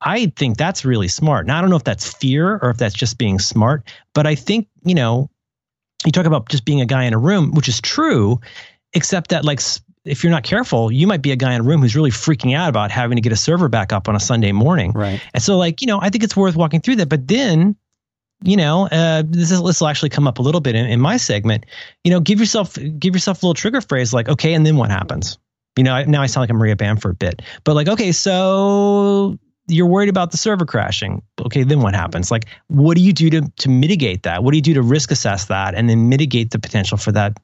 I think that's really smart. Now, I don't know if that's fear or if that's just being smart, but I think, you know, you talk about just being a guy in a room, which is true, except that, like, if you're not careful, you might be a guy in a room who's really freaking out about having to get a server back up on a Sunday morning. Right. And so, like, you know, I think it's worth walking through that. But then, you know, uh, this is this will actually come up a little bit in, in my segment. You know, give yourself give yourself a little trigger phrase like, okay, and then what happens? You know, I, now I sound like a Maria Bamford bit, but like, okay, so you're worried about the server crashing. Okay, then what happens? Like, what do you do to to mitigate that? What do you do to risk assess that and then mitigate the potential for that?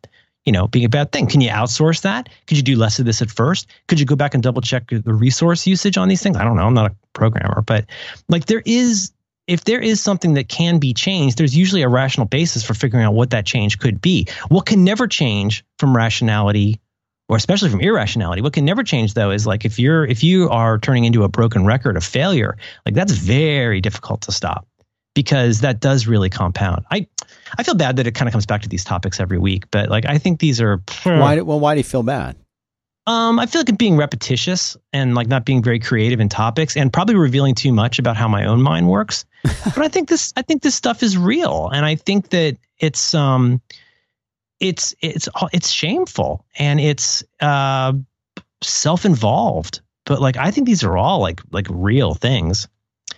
You know, being a bad thing. Can you outsource that? Could you do less of this at first? Could you go back and double check the resource usage on these things? I don't know. I'm not a programmer, but like there is if there is something that can be changed, there's usually a rational basis for figuring out what that change could be. What can never change from rationality or especially from irrationality. What can never change though is like if you're if you are turning into a broken record of failure, like that's very difficult to stop because that does really compound. I I feel bad that it kind of comes back to these topics every week, but like I think these are hmm. Why? Well, why do you feel bad? Um, I feel like I'm being repetitious and like not being very creative in topics and probably revealing too much about how my own mind works. but I think this I think this stuff is real and I think that it's um it's it's it's shameful and it's uh self-involved. But like I think these are all like like real things.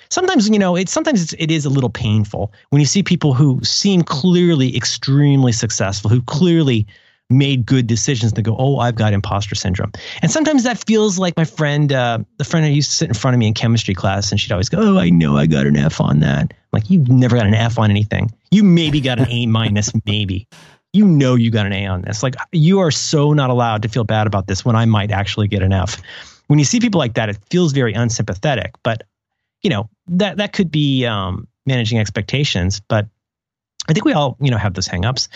Sometimes you know it's sometimes it's, it is a little painful when you see people who seem clearly extremely successful, who clearly made good decisions to go, oh, I've got imposter syndrome. And sometimes that feels like my friend, uh, the friend who used to sit in front of me in chemistry class, and she'd always go, oh, I know I got an F on that. I'm Like you've never got an F on anything. You maybe got an A minus, maybe. You know you got an A on this. Like you are so not allowed to feel bad about this when I might actually get an F. When you see people like that, it feels very unsympathetic. But you know that that could be um, managing expectations. But I think we all you know have those hangups.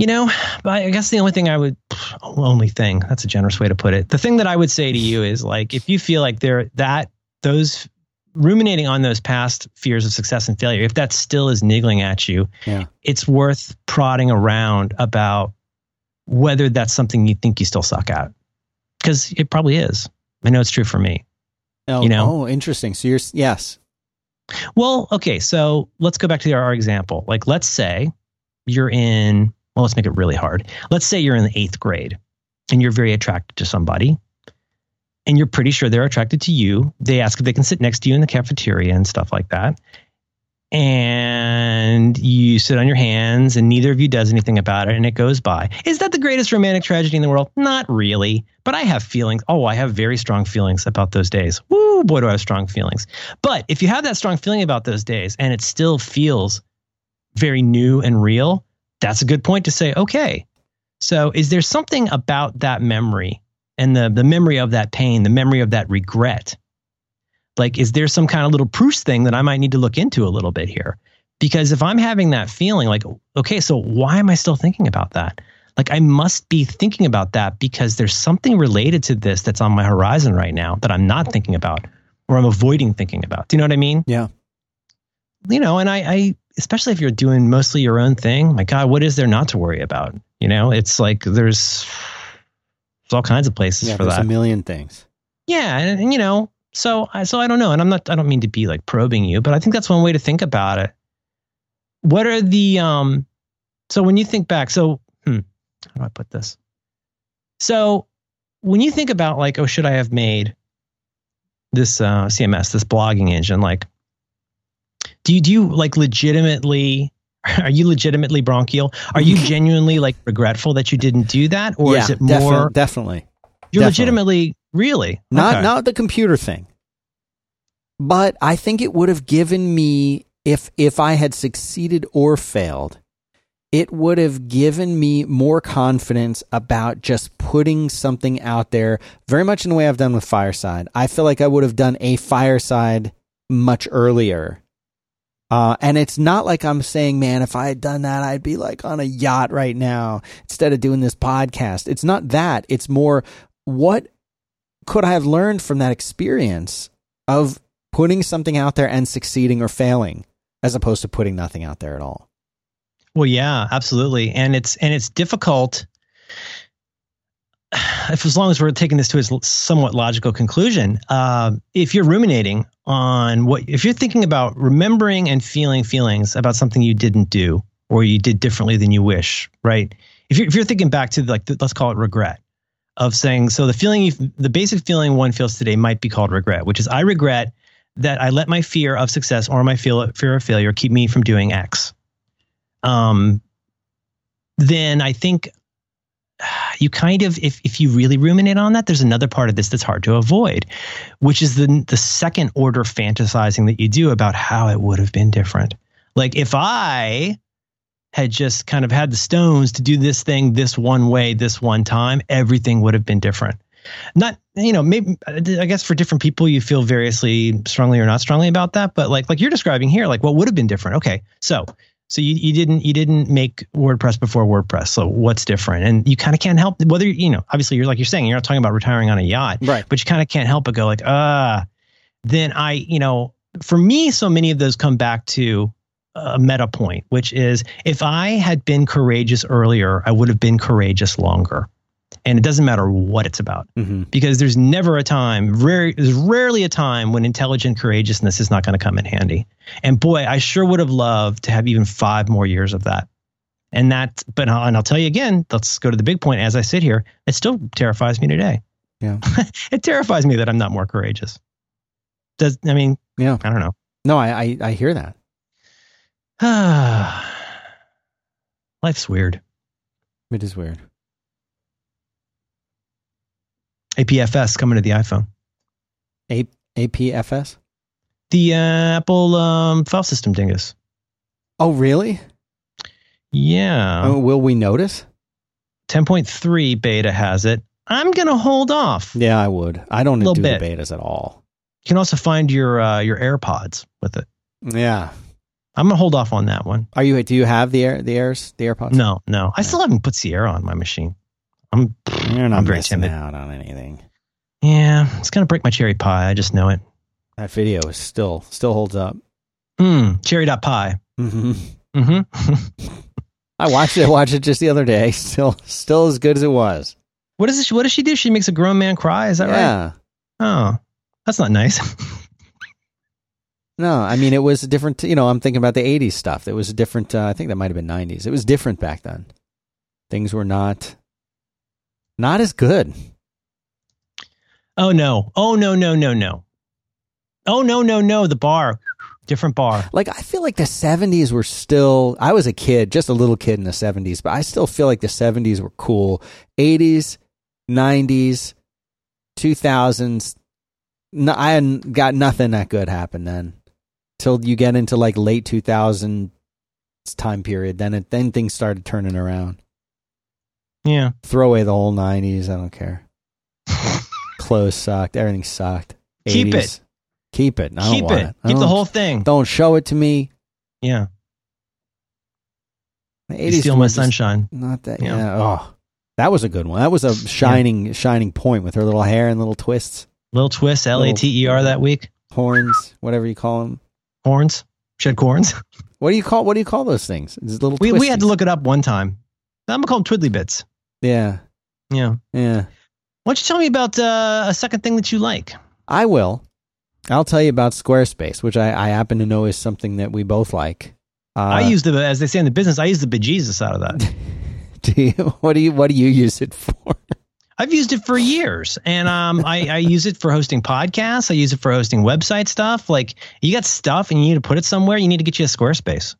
You know, I guess the only thing I would, only thing, that's a generous way to put it. The thing that I would say to you is like, if you feel like there, that, those, ruminating on those past fears of success and failure, if that still is niggling at you, Yeah. it's worth prodding around about whether that's something you think you still suck at. Because it probably is. I know it's true for me. Oh, You know? oh, interesting. So you're yes. Well, okay, so let's go back to our example. Like, let's say you're in, well, let's make it really hard. Let's say you're in the eighth grade and you're very attracted to somebody and you're pretty sure they're attracted to you. They ask if they can sit next to you in the cafeteria and stuff like that. And you sit on your hands and neither of you does anything about it and it goes by. Is that the greatest romantic tragedy in the world? Not really. But I have feelings. Oh, I have very strong feelings about those days. Woo, boy, do I have strong feelings. But if you have that strong feeling about those days and it still feels very new and real, that's a good point to say, okay. So is there something about that memory and the, the memory of that pain, the memory of that regret? Like, is there some kind of little Proust thing that I might need to look into a little bit here? Because if I'm having that feeling, like, okay, so why am I still thinking about that? Like, I must be thinking about that because there's something related to this that's on my horizon right now that I'm not thinking about or I'm avoiding thinking about. Do you know what I mean? Yeah. you know, and I, I, especially if you're doing mostly your own thing, my God, what is there not to worry about? You know, it's like there's, there's all kinds of places Yeah. for There's that. a million things. yeah, and, and, you know, so I, so I don't know, and I'm not, I don't mean to be like probing you, but I think that's one way to think about it. What are the, um, so when you think back, so hmm, how do I put this? So when you think about like, oh, should I have made this uh, CMS, this blogging engine, like do you do you like legitimately are you legitimately bronchial are you genuinely like regretful that you didn't do that or yeah, is it defi- more definitely. you're definitely. legitimately really Not Okay. not the computer thing. But I think it would have given me if if I had succeeded or failed, it would have given me more confidence about just putting something out there, very much in the way I've done with Fireside. I feel like I would have done a Fireside much earlier. Uh, and it's not like I'm saying, man, if I had done that, I'd be like on a yacht right now instead of doing this podcast. It's not that. It's more, what could I have learned from that experience of putting something out there and succeeding or failing, as opposed to putting nothing out there at all? well yeah absolutely and it's and it's difficult if as long as we're taking this to its somewhat logical conclusion uh, if you're ruminating on what if you're thinking about remembering and feeling feelings about something you didn't do or you did differently than you wish right? If you're, if you're thinking back to like the, let's call it regret of saying so the feeling you, the basic feeling one feels today might be called regret which is i regret that i let my fear of success or my fear of failure keep me from doing x. Um, then I think you kind of, if, if you really ruminate on that, there's another part of this that's hard to avoid, which is the, the second order fantasizing that you do about how it would have been different. Like if I had just kind of had the stones to do this thing this one way, this one time, everything would have been different. Not, you know, maybe I guess for different people you feel variously strongly or not strongly about that, but like like you're describing here, like what would have been different? Okay, so so you, you didn't you didn't make WordPress before WordPress. So what's different? And you kind of can't help whether you know obviously you're like you're saying you're not talking about retiring on a yacht, Right. but you kind of can't help but go like ah. then I you know for me so many of those come back to a meta point, which is if I had been courageous earlier, I would have been courageous longer. And it doesn't matter what it's about Mm-hmm. because there's never a time, rare, there's rarely a time when intelligent courageousness is not going to come in handy. And boy, I sure would have loved to have even five more years of that. And that, but I'll, and I'll tell you again, let's go to the big point as I sit here. It still terrifies me today. Yeah. it terrifies me that I'm not more courageous. Does, I mean, Yeah. I don't know. No, I, I, I hear that. Life's weird. It is weird. APFS coming to the iPhone. A- APFS? The uh, Apple um, file system dingus. Oh, really? Yeah. Oh, will we notice? 10.3 beta has it. I'm going to hold off. Yeah, I would. I don't do bit. betas at all. You can also find your uh, your AirPods with it. Yeah. I'm going to hold off on that one. Are you? Do you have the air the airs the AirPods? No, no. I still haven't put Sierra on my machine. I'm you're not I'm very timid. out on anything. yeah, it's going to break my cherry pie. I just know it. That video is still still holds up. Mm, cherry.pie. hmm Mm-hmm. I watched it. Watched it just the other day. Still still as good as it was. what does she, what does she do? She makes a grown man cry. Is that right? yeah. Oh, that's not nice. No, I mean it was a different. You know, I'm thinking about the '80s stuff. It was a different. Uh, I think that might have been '90s. It was different back then. Things were not not as good. oh no. Oh no no no no. Oh no no no. The bar, different bar. Like I feel like the '70s were still. I was a kid, just a little kid in the '70s, but I still feel like the '70s were cool. '80s, '90s, 2000s. No, I hadn't got nothing that good happen then. Till you get into like late 2000s time period, then it then things started turning around. Yeah. Throw away the whole '90s. I don't care. Clothes sucked. Everything sucked. Keep 80s. it. Keep it. I don't Keep want it. it. I Keep the whole thing. Don't show it to me. Yeah. The You 80s steal my sunshine. Not that. Yeah. Yeah. Oh, that was a good one. That was a shining, shining point with her little hair and little twists, Little twists, L A T E R that week. horns, whatever you call them. Horns. Shed corns. What do you call? What do you call those things? These little. We we had to look it up one time. I'm gonna call them twiddly bits. Yeah. Yeah. Yeah. Why don't you tell me about uh, a second thing that you like? I will. I'll tell you about Squarespace, which I, I happen to know is something that we both like. Uh, I use the, as they say in the business, I use the bejesus out of that. Do you, what do you What do you use it for? I've used it for years, and um, I, I use it for hosting podcasts. I use it for hosting website stuff. Like you got stuff, and you need to put it somewhere. You need to get you a Squarespace.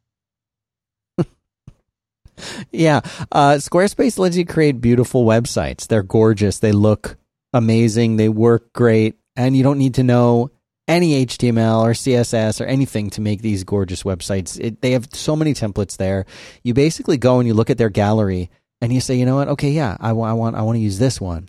Yeah, uh, Squarespace lets you create beautiful websites. They're gorgeous. They look amazing. They work great, and you don't need to know any HTML or CSS or anything to make these gorgeous websites. It, they have so many templates there. You basically go and you look at their gallery, and you say, you know what? Okay, yeah, I, wa- I want I want to use this one,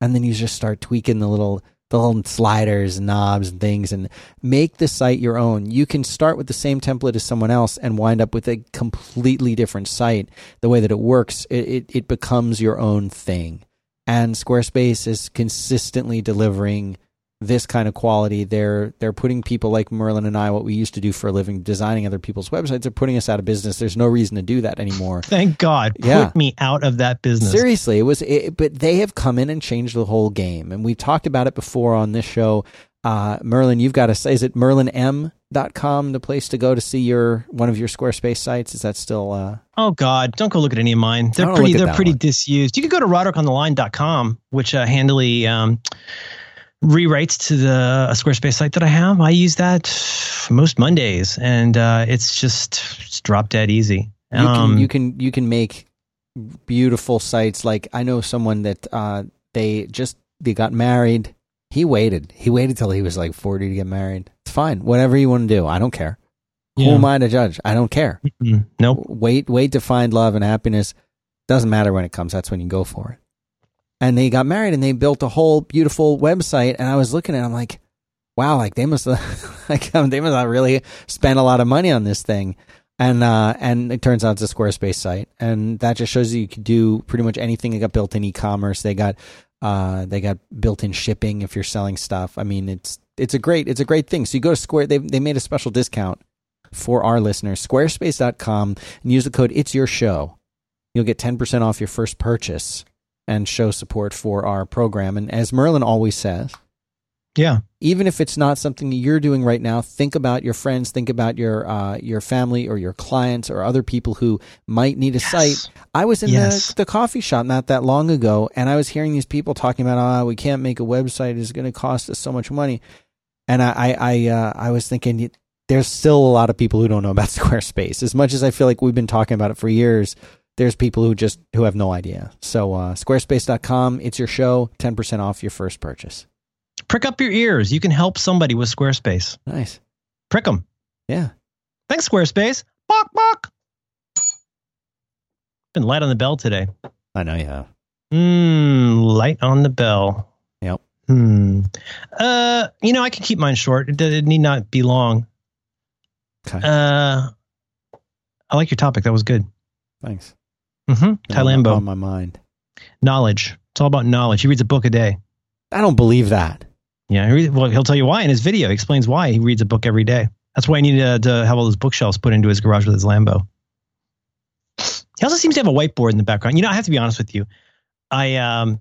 and then you just start tweaking the little the little sliders, and knobs, and things, and make the site your own. You can start with the same template as someone else and wind up with a completely different site. The way that it works, it, it, it becomes your own thing. And Squarespace is consistently delivering this kind of quality. They're they're putting people like Merlin and I, what we used to do for a living, designing other people's websites, they're putting us out of business. There's no reason to do that anymore. Thank God, Yeah. put me out of that business. Seriously, it was, it, but they have come in and changed the whole game, and we've talked about it before on this show. Uh, Merlin, you've got to is it merlinmann.com the place to go to see your one of your Squarespace sites? Is that still? Uh, Oh God, don't go look at any of mine. They're pretty. They're pretty one. disused. You can go to roderickontheline.com, which uh, handily um, rewrites to the a Squarespace site that I have. I use that most Mondays, and uh, it's just it's drop dead easy. you can Um, you can you can make beautiful sites. Like I know someone that uh, they just they got married. He waited. He waited till he was like forty to get married. It's fine. Whatever you want to do, I don't care. Who yeah. am I to judge? I don't care. Mm, Nope. wait wait to find love and happiness doesn't matter when it comes that's when you go for it and they got married and they built a whole beautiful website. And i was looking at it i'm like wow like they must like um, they must have really spent a lot of money on this thing. And uh and it turns out it's a squarespace site. And that just shows you you could do pretty much anything. They got built in e-commerce. They got uh they got built-in shipping if you're selling stuff. I mean it's it's a great it's a great thing. So you go to square they they made a special discount for our listeners. Squarespace.com and use the code it's your show. You'll get 10% off your first purchase and show support for our program and as merlin always says Yeah. even if it's not something you're doing right now, think about your friends, think about your uh, your family or your clients or other people who might need a Yes. site. I was in Yes. the, the coffee shop not that long ago, and I was hearing these people talking about, "Oh, we can't make a website; it's going to cost us so much money." And I I I, uh, I was thinking, there's still a lot of people who don't know about Squarespace. As much as I feel like we've been talking about it for years, there's people who just who have no idea. So uh, squarespace.com, it's your show, ten percent off your first purchase. Prick up your ears. You can help somebody with Squarespace. Nice. prick them. Yeah. Thanks, Squarespace. Bok bok. Been light on the bell today. I know you have. Hmm, light on the bell. Yep. Hmm. Uh, you know, I can keep mine short. It, it need not be long. Okay. Uh, I like your topic. That was good. Thanks. Mm-hmm. Tylambo. On my mind. Knowledge. It's all about knowledge. He reads a book a day. I don't believe that. Yeah. He well, he'll tell you why in his video. He explains why he reads a book every day. That's why he needed to, to have all those bookshelves put into his garage with his Lambo. He also seems to have a whiteboard in the background. You know, I have to be honest with you. I, um,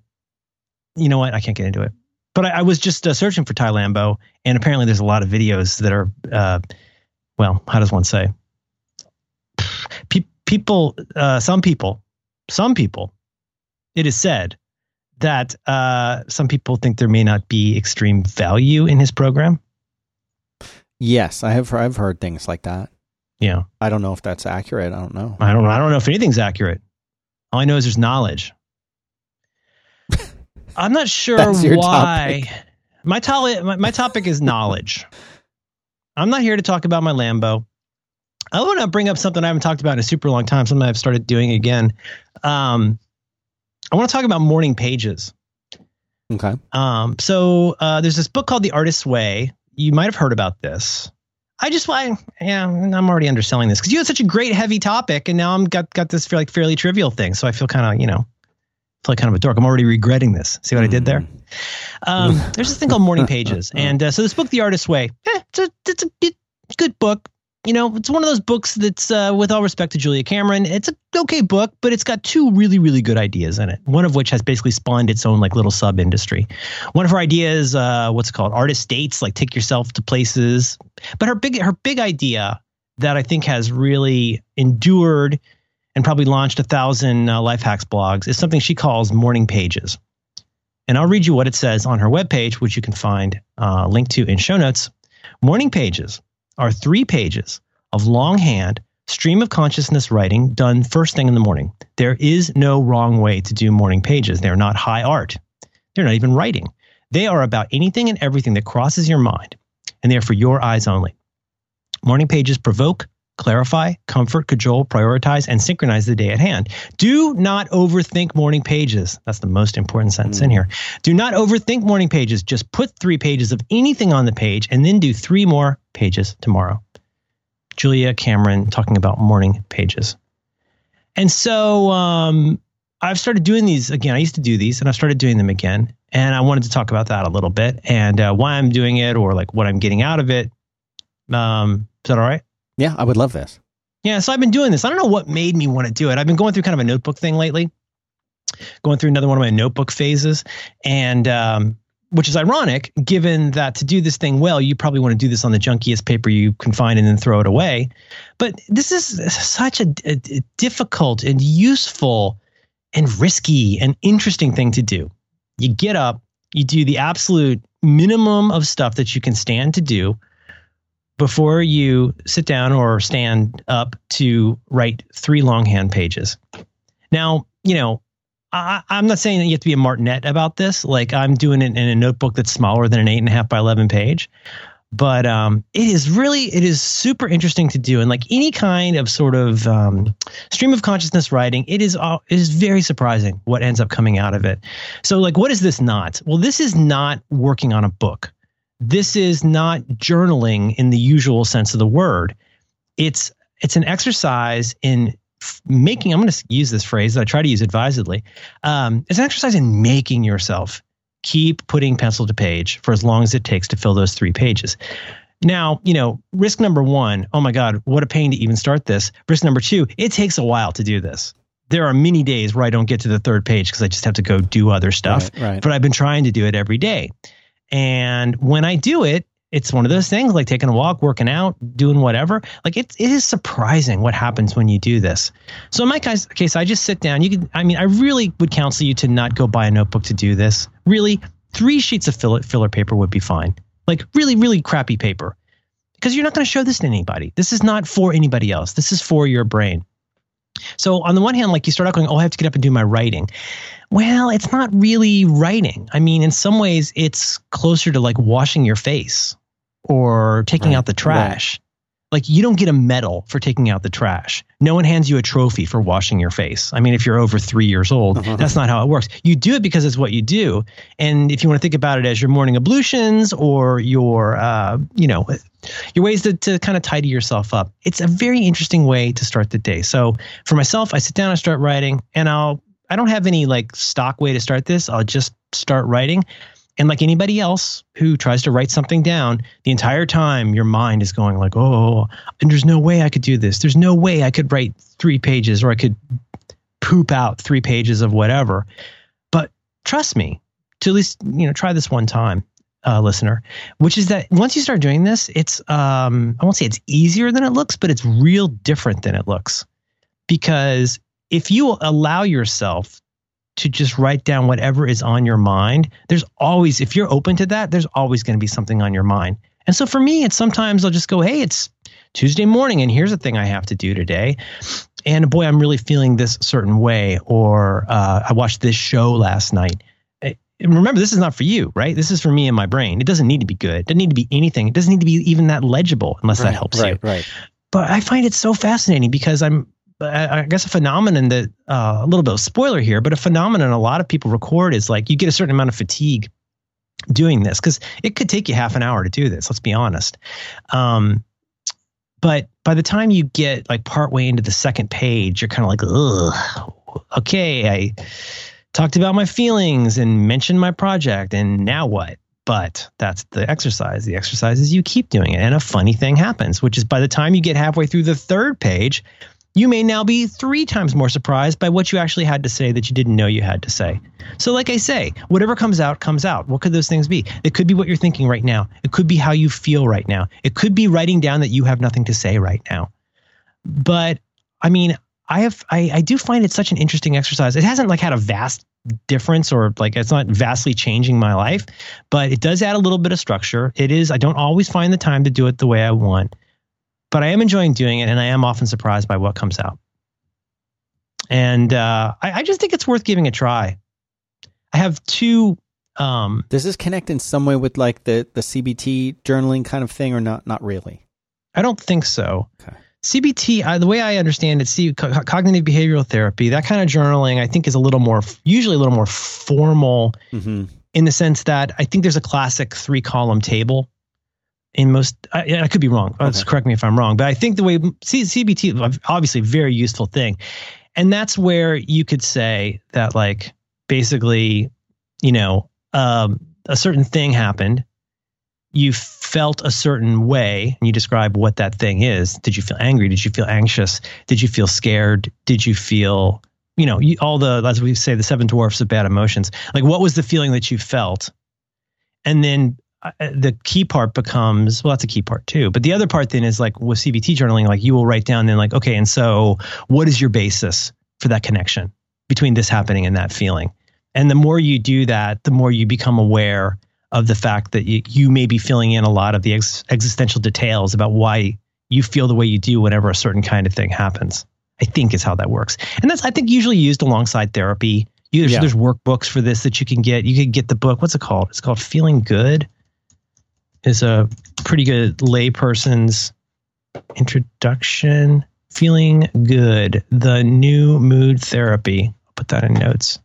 you know what? I can't get into it. But I, I was just uh, searching for Ty Lambo, and apparently there's a lot of videos that are, uh, well, how does one say? Pe- people, uh, some people, some people, it is said that uh, some people think there may not be extreme value in his program. Yes, I have. I've heard things like that. Yeah, I don't know if that's accurate. I don't know. I don't. I don't know if anything's accurate. All I know is there's knowledge. I'm not sure why. My, to- my my topic is knowledge. I'm not here to talk about my Lambo. I want to bring up something I haven't talked about in a super long time. Something I've started doing again. Um, I want to talk about morning pages. Okay. Um, so uh, there's this book called The Artist's Way. You might have heard about this. I just why yeah, I'm already underselling this because you had such a great heavy topic, and now I'm got got this like fairly trivial thing. So I feel kind of you know, feel like kind of a dork. I'm already regretting this. See what I did there? Mm. Um, there's this thing called Morning Pages, and uh, so this book, The Artist's Way, eh, it's a it's a good book. You know, it's one of those books that's, uh, with all respect to Julia Cameron, it's a okay book, but it's got two really, really good ideas in it. One of which has basically spawned its own like little sub industry. One of her ideas, uh, what's it called, artist dates, like take yourself to places. But her big, her big idea that I think has really endured and probably launched a thousand uh, life hacks blogs is something she calls morning pages. And I'll read you what it says on her webpage, which you can find uh, linked to in show notes. Morning pages are three pages of longhand stream of consciousness writing done first thing in the morning. There is no wrong way to do morning pages. They're not high art. They're not even writing. They are about anything and everything that crosses your mind, and they are for your eyes only. Morning pages provoke, clarify, comfort, cajole, prioritize, and synchronize the day at hand. Do not overthink morning pages. That's the most important sentence in here. Do not overthink morning pages. Just put three pages of anything on the page and then do three more pages tomorrow. Julia Cameron talking about morning pages. And so um, I've started doing these again. I used to do these and I started doing them again. And I wanted to talk about that a little bit and uh, why I'm doing it or like what I'm getting out of it. Um, is that all right? Yeah, I would love this. Yeah, so I've been doing this. I don't know what made me want to do it. I've been going through kind of a notebook thing lately, going through another one of my notebook phases, and um, which is ironic given that to do this thing well, you probably want to do this on the junkiest paper you can find and then throw it away. But this is such a, a, a difficult and useful and risky and interesting thing to do. You get up, you do the absolute minimum of stuff that you can stand to do before you sit down or stand up to write three longhand pages. Now, you know, I, am not saying that you have to be a martinet about this. Like I'm doing it in a notebook that's smaller than an eight and a half by 11 page. But um, it is really, it is super interesting to do. And like any kind of sort of um, stream of consciousness writing, it is, uh, it is very surprising what ends up coming out of it. So, like, what is this not? Well, this is not working on a book this is not journaling in the usual sense of the word. It's it's an exercise in making. I'm going to use this phrase that I try to use advisedly. Um, it's an exercise in making yourself keep putting pencil to page for as long as it takes to fill those three pages. Now, you know, risk number one, oh my God, what a pain to even start this. Risk number two, it takes a while to do this. There are many days where I don't get to the third page because I just have to go do other stuff. Right, right. But I've been trying to do it every day. And when I do it, it's one of those things like taking a walk, working out, doing whatever. Like it, it is surprising what happens when you do this. So in my case, I just sit down. You can, I mean, I really would counsel you to not go buy a notebook to do this. Really, three sheets of filler, filler paper would be fine. Like really, really crappy paper, because you're not going to show this to anybody. This is not for anybody else. This is for your brain. So on the one hand, like you start out going, oh, I have to get up and do my writing. Well, it's not really writing. I mean, in some ways, it's closer to like washing your face or taking Right, out the trash. Like you don't get a medal for taking out the trash. No one hands you a trophy for washing your face. I mean, if you're over three years old, Uh-huh. that's not how it works. You do it because it's what you do. And if you want to think about it as your morning ablutions or your, uh, you know, your ways to, to kind of tidy yourself up, it's a very interesting way to start the day. So for myself, I sit down, I start writing, and I'll, I don't have any like stock way to start this. I'll just start writing. And like anybody else who tries to write something down, the entire time your mind is going like, "Oh, and there's no way I could do this. There's no way I could write three pages, or I could poop out three pages of whatever." But trust me, to at least you know try this one time, uh, listener. Which is that once you start doing this, it's um, I won't say it's easier than it looks, but it's real different than it looks, because if you allow yourself to just write down whatever is on your mind, there's always, if you're open to that, there's always going to be something on your mind. And so for me, it's sometimes I'll just go, hey, it's Tuesday morning and here's a thing I have to do today. And boy, I'm really feeling this certain way. Or uh, I watched this show last night. Eh, Remember, this is not for you, right? This is for me and my brain. It doesn't need to be good. It doesn't need to be anything. It doesn't need to be even that legible unless that helps right, you Right. but I find it so fascinating because I'm, I guess, a phenomenon that uh, a little bit of spoiler here, but a phenomenon a lot of people record is like you get a certain amount of fatigue doing this because it could take you half an hour to do this. Let's be honest. Um, but by the time you get like partway into the second page, you're kind of like, ugh, okay, I talked about my feelings and mentioned my project, and now what? But that's the exercise. The exercise is you keep doing it. And a funny thing happens, which is by the time you get halfway through the third page, you may now be three times more surprised by what you actually had to say that you didn't know you had to say. So, like I say, whatever comes out, comes out. What could those things be? It could be what you're thinking right now. It could be how you feel right now. It could be writing down that you have nothing to say right now. But I mean, I have I, I do find it such an interesting exercise. It hasn't like had a vast difference or like it's not vastly changing my life, but it does add a little bit of structure. It is I don't always find the time to do it the way I want, but I am enjoying doing it and I am often surprised by what comes out. And uh, I, I just think it's worth giving a try. I have two um, Does this connect in some way with like the the CBT journaling kind of thing, or not? Not really. I don't think so. Okay. CBT, I, the way I understand it, see, co- cognitive behavioral therapy, that kind of journaling, I think is a little more, usually a little more formal Mm-hmm. in the sense that I think there's a classic three column table in most, I, I could be wrong. Okay. correct me if I'm wrong, but I think the way C, CBT, obviously, a very useful thing. And that's where you could say that, like, basically, you know, um, a certain thing happened. You felt a certain way, and you describe what that thing is. Did you feel angry? Did you feel anxious? Did you feel scared? Did you feel, you know, you, all the, as we say, the seven dwarfs of bad emotions? Like, what was the feeling that you felt? And then the key part becomes well, that's a key part too. But the other part then is like with CBT journaling, like you will write down then, like, okay, and so what is your basis for that connection between this happening and that feeling? And the more you do that, the more you become aware of the fact that you, you may be filling in a lot of the ex- existential details about why you feel the way you do whenever a certain kind of thing happens. I think is how that works. And that's, I think, usually used alongside therapy. There's, Yeah. there's workbooks for this that you can get. You could get the book. What's it called? It's called Feeling Good. Is a pretty good layperson's introduction. Feeling Good, the new mood therapy. I'll put that in notes.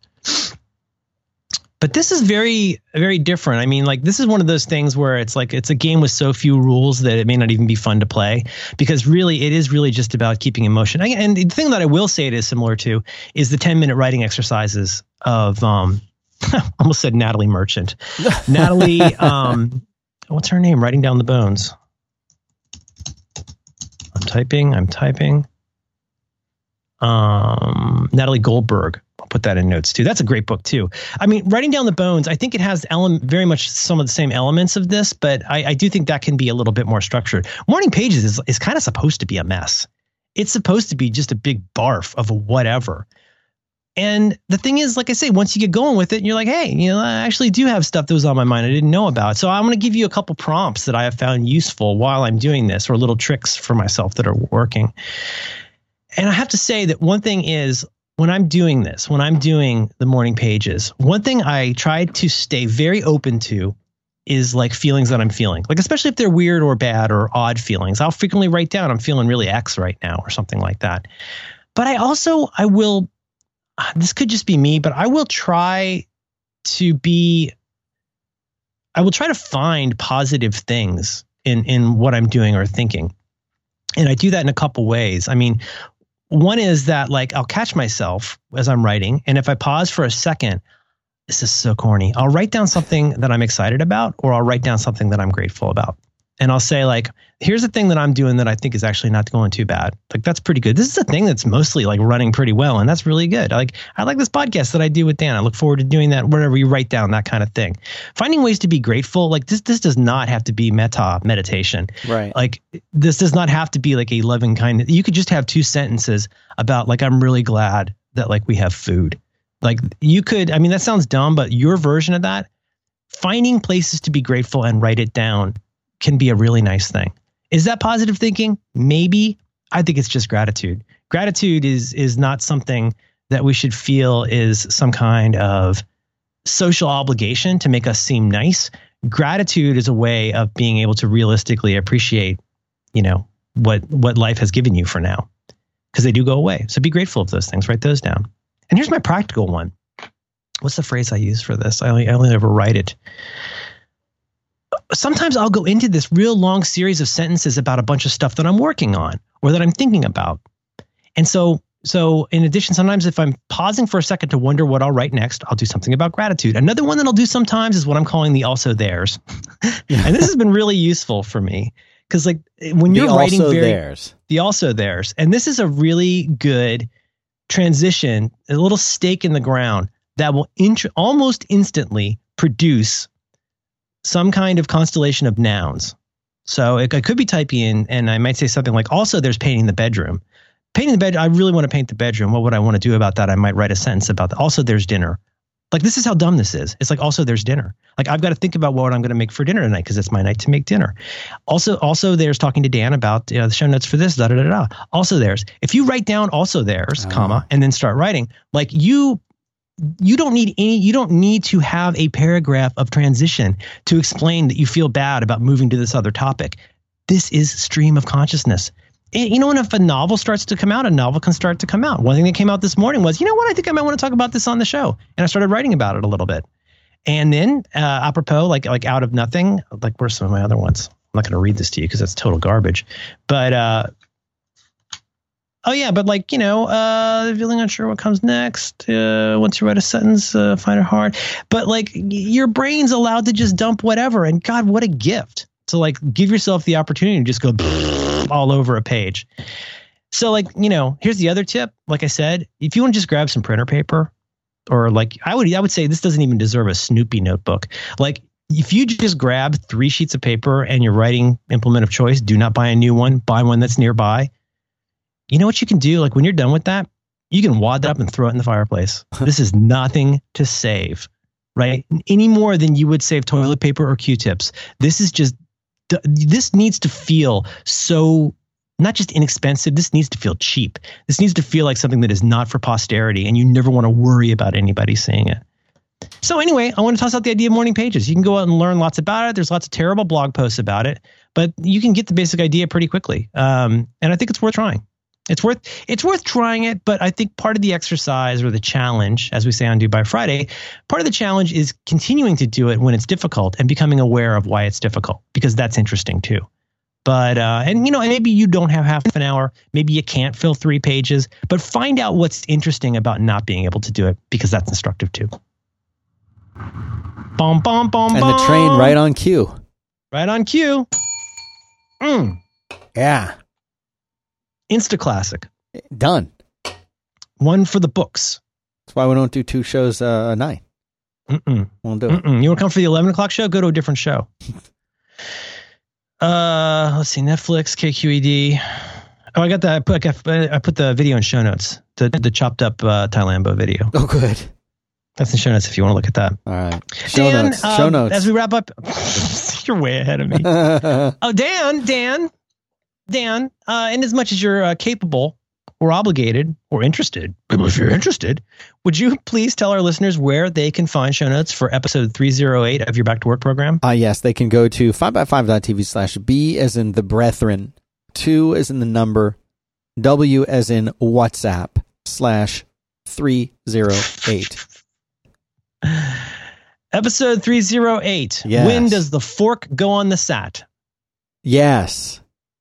But this is very, very different. I mean, like, this is one of those things where it's like it's a game with so few rules that it may not even be fun to play because really it is really just about keeping emotion. And the thing that I will say it is similar to is the 10 minute writing exercises of, um, almost said Natalie Merchant. Natalie, um, what's her name? Writing down the bones. I'm typing. I'm typing. Um, Natalie Goldberg. I'll put that in notes too. That's a great book too. I mean, writing down the bones. I think it has element very much some of the same elements of this, but I, I do think that can be a little bit more structured. Morning Pages is is kind of supposed to be a mess. It's supposed to be just a big barf of whatever. And the thing is, like I say, once you get going with it, you're like, hey, you know, I actually do have stuff that was on my mind I didn't know about. So I'm going to give you a couple prompts that I have found useful while I'm doing this, or little tricks for myself that are working. And I have to say that one thing is when I'm doing this, when I'm doing the morning pages, one thing I try to stay very open to is like feelings that I'm feeling. Like especially if they're weird or bad or odd feelings. I'll frequently write down I'm feeling really X right now or something like that. But I also I will Ah, this could just be me, but I will try to be I will try to find positive things in in what I'm doing or thinking. And I do that in a couple ways. I mean, one is that like I'll catch myself as I'm writing and if I pause for a second, this is so corny. I'll write down something that I'm excited about or I'll write down something that I'm grateful about. And I'll say like, here's the thing that I'm doing that I think is actually not going too bad. Like that's pretty good. This is a thing that's mostly like running pretty well, and that's really good. Like I like this podcast that I do with Dan. I look forward to doing that. Wherever you write down that kind of thing, finding ways to be grateful. Like this, this does not have to be meta meditation. Right. Like this does not have to be like a loving kind. You could just have two sentences about like I'm really glad that like we have food. Like you could. I mean that sounds dumb, but your version of that, finding places to be grateful and write it down can be a really nice thing. Is that positive thinking? Maybe. I think it's just gratitude. Gratitude is is not something that we should feel is some kind of social obligation to make us seem nice. Gratitude is a way of being able to realistically appreciate, you know, what what life has given you for now. Because they do go away. So be grateful of those things. Write those down. And here's my practical one. What's the phrase I use for this? I only, I only ever write it sometimes I'll go into this real long series of sentences about a bunch of stuff that I'm working on or that I'm thinking about. And so so in addition sometimes if I'm pausing for a second to wonder what I'll write next, I'll do something about gratitude. Another one that I'll do sometimes is what I'm calling the also theirs. and this has been really useful for me cuz like when you're the writing also very theirs. the also theirs. And this is a really good transition, a little stake in the ground that will int- almost instantly produce some kind of constellation of nouns. So it, I could be typing in, and I might say something like, also, there's painting the bedroom. Painting the bed, I really want to paint the bedroom. What would I want to do about that? I might write a sentence about that. Also, there's dinner. Like, this is how dumb this is. It's like, also, there's dinner. Like, I've got to think about what I'm going to make for dinner tonight because it's my night to make dinner. Also, also, there's talking to Dan about uh, the show notes for this, da da da da. Also, there's, if you write down also there's, Oh. comma, and then start writing, like, you you don't need any you don't need to have a paragraph of transition to explain that you feel bad about moving to this other topic. This is stream of consciousness. And, you know when if a novel starts to come out a novel can start to come out. One thing that came out this morning was you know what i think i might want to talk about this on the show. And i started writing about it a little bit. And then uh, apropos like like out of nothing like where's some of my other ones? I'm not going to read this to you because that's total garbage. But uh Oh yeah, but like you know, uh, feeling unsure what comes next. Uh, once you write a sentence, uh, find it hard. But like your brain's allowed to just dump whatever, and God, what a gift to like give yourself the opportunity to just go all over a page. So like you know, here's the other tip. Like I said, if you want to just grab some printer paper, or like I would, I would say this doesn't even deserve a Snoopy notebook. Like if you just grab three sheets of paper and your writing implement of choice, do not buy a new one. Buy one that's nearby you know what you can do? Like when you're done with that, you can wad that up and throw it in the fireplace. this is nothing to save, right? Any more than you would save toilet paper or Q-tips. This is just, this needs to feel so not just inexpensive. This needs to feel cheap. This needs to feel like something that is not for posterity, and you never want to worry about anybody seeing it. So anyway, I want to toss out the idea of morning pages. You can go out and learn lots about it. There's lots of terrible blog posts about it, but you can get the basic idea pretty quickly. Um, and I think it's worth trying. It's worth it's worth trying it, but I think part of the exercise or the challenge, as we say on Do by Friday, part of the challenge is continuing to do it when it's difficult and becoming aware of why it's difficult because that's interesting too. But uh, and you know maybe you don't have half an hour, maybe you can't fill three pages, but find out what's interesting about not being able to do it because that's instructive too. Bom bom bom And the train right on cue. right on cue. Mm, Yeah. Insta classic, Done. one for the books. That's why we don't do two shows uh, a night. Mm-mm. Won't do it. Mm-mm. You want to come for the 11 o'clock show? Go to a different show. Uh, let's see, Netflix, KQED. Oh, I got that. I put, I put the video in show notes. The the chopped up uh, Thailambo video. Oh, good. That's in show notes if you want to look at that. All right. Show Dan, notes. um, Show notes. As we wrap up, you're way ahead of me. Oh, Dan, Dan, Dan. Uh, in as much as you're uh, capable or obligated or interested, if you're interested, would you please tell our listeners where they can find show notes for episode 308 of your Back to Work program? Uh, yes, they can go to 5by5.tv slash B as in the brethren, 2 as in the number, W as in WhatsApp slash 308. Episode 308. Yes. When does the fork go on the sat? Yes.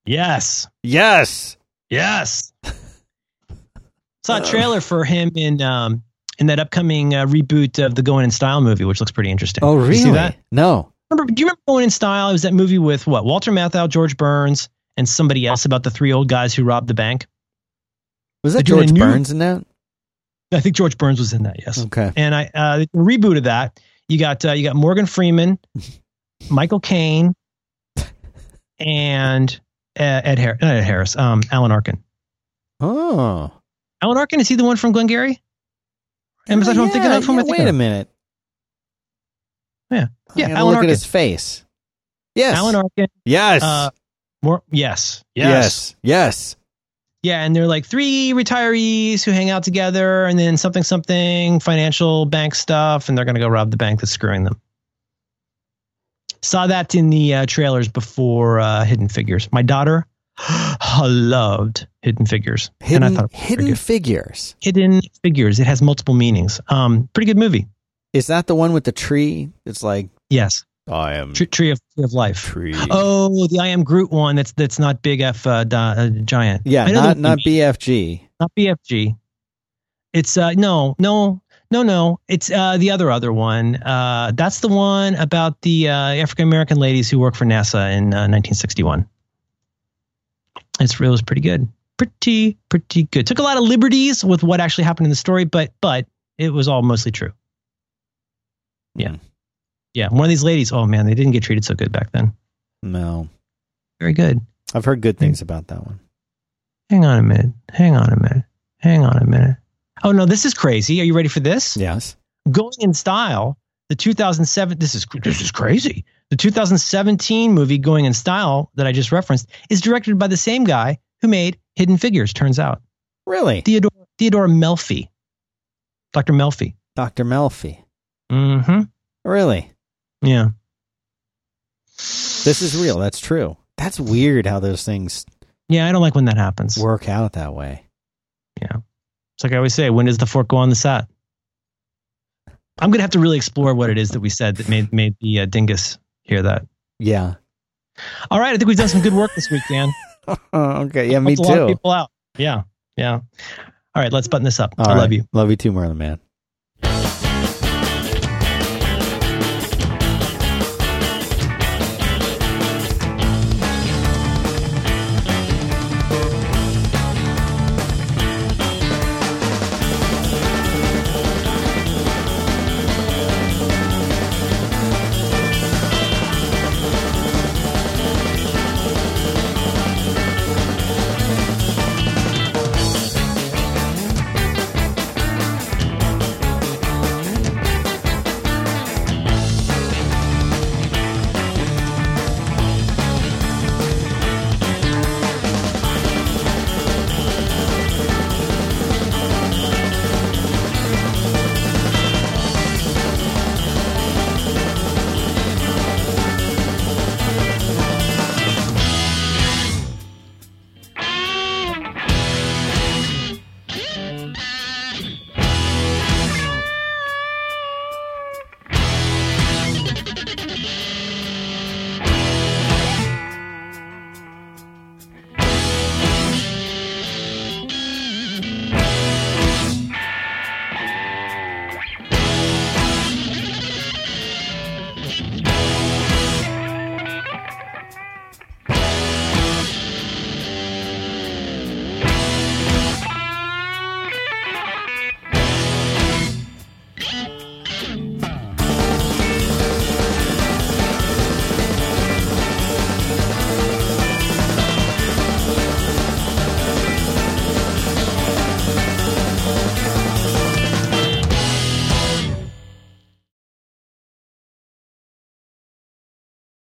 Yes. Yes. Yes. Saw a trailer for him in um in that upcoming uh, reboot of the Going in Style movie, which looks pretty interesting. Oh, really? You see that? No. Remember, do you remember Going in Style? It was that movie with what Walter Matthau, George Burns, and somebody else about the three old guys who robbed the bank. Was that George new- Burns in that? I think George Burns was in that. Yes. Okay. And I uh, the reboot of that. You got uh, you got Morgan Freeman, Michael Caine, and Ed, Har- not Ed Harris, um, Alan Arkin. Oh. Alan Arkin is he the one from Glengarry? Am I Oh, I'm thinking of? Who yeah, Wait a minute. Yeah. Yeah, Alan look Arkin. at his face. Yes. Alan Arkin. yes. Uh, more. Yes. yes. Yes. Yeah, and they're like three retirees who hang out together, and then something something financial bank stuff, and they're gonna go rob the bank that's screwing them. Saw that in the uh, trailers before uh, Hidden Figures. My daughter loved Hidden Figures, and I Hidden, thought it was pretty hidden figures. Hidden Figures. It has multiple meanings. Um, pretty good movie. Is that the one with the tree? It's like Yes, I am Tree, Tree of Tree of Life. tree. Oh, the I Am Groot one. That's that's not Big F uh, di- uh, Giant. yeah, not not BFG. not BFG. It's uh no no no no. It's uh the other other one. Uh, that's the one about the uh, African American ladies who work for NASA in uh, 1961. It's it was pretty good, pretty pretty good. Took a lot of liberties with what actually happened in the story, but but it was all mostly true. Yeah. Hmm. Yeah, one of these ladies. Oh man, they didn't get treated so good back then. No, Very good. I've heard good things about that one. Hang on a minute. Hang on a minute. Hang on a minute. Oh no, this is crazy. Are you ready for this? Yes. Going in Style, the 2007. This is this is crazy. The 2017 movie Going in Style that I just referenced is directed by the same guy who made Hidden Figures. Turns out Really, Theodore Theodore Melfi, Dr. Melfi. Doctor Melfi. Mm-hmm. Really, Yeah. this is real. That's true. That's weird how those things Yeah, I don't like when that happens. work out that way. Yeah. It's like I always say, when does the fork go on the set? I'm gonna have to really explore what it is that we said that made made the uh, dingus hear that. Yeah. All right, I think we've done some good work this week, Dan. Okay. Yeah, me Helped a lot of too. people out. Yeah, yeah. All right, let's button this up. All I love you. Love you too, Merlin Mann.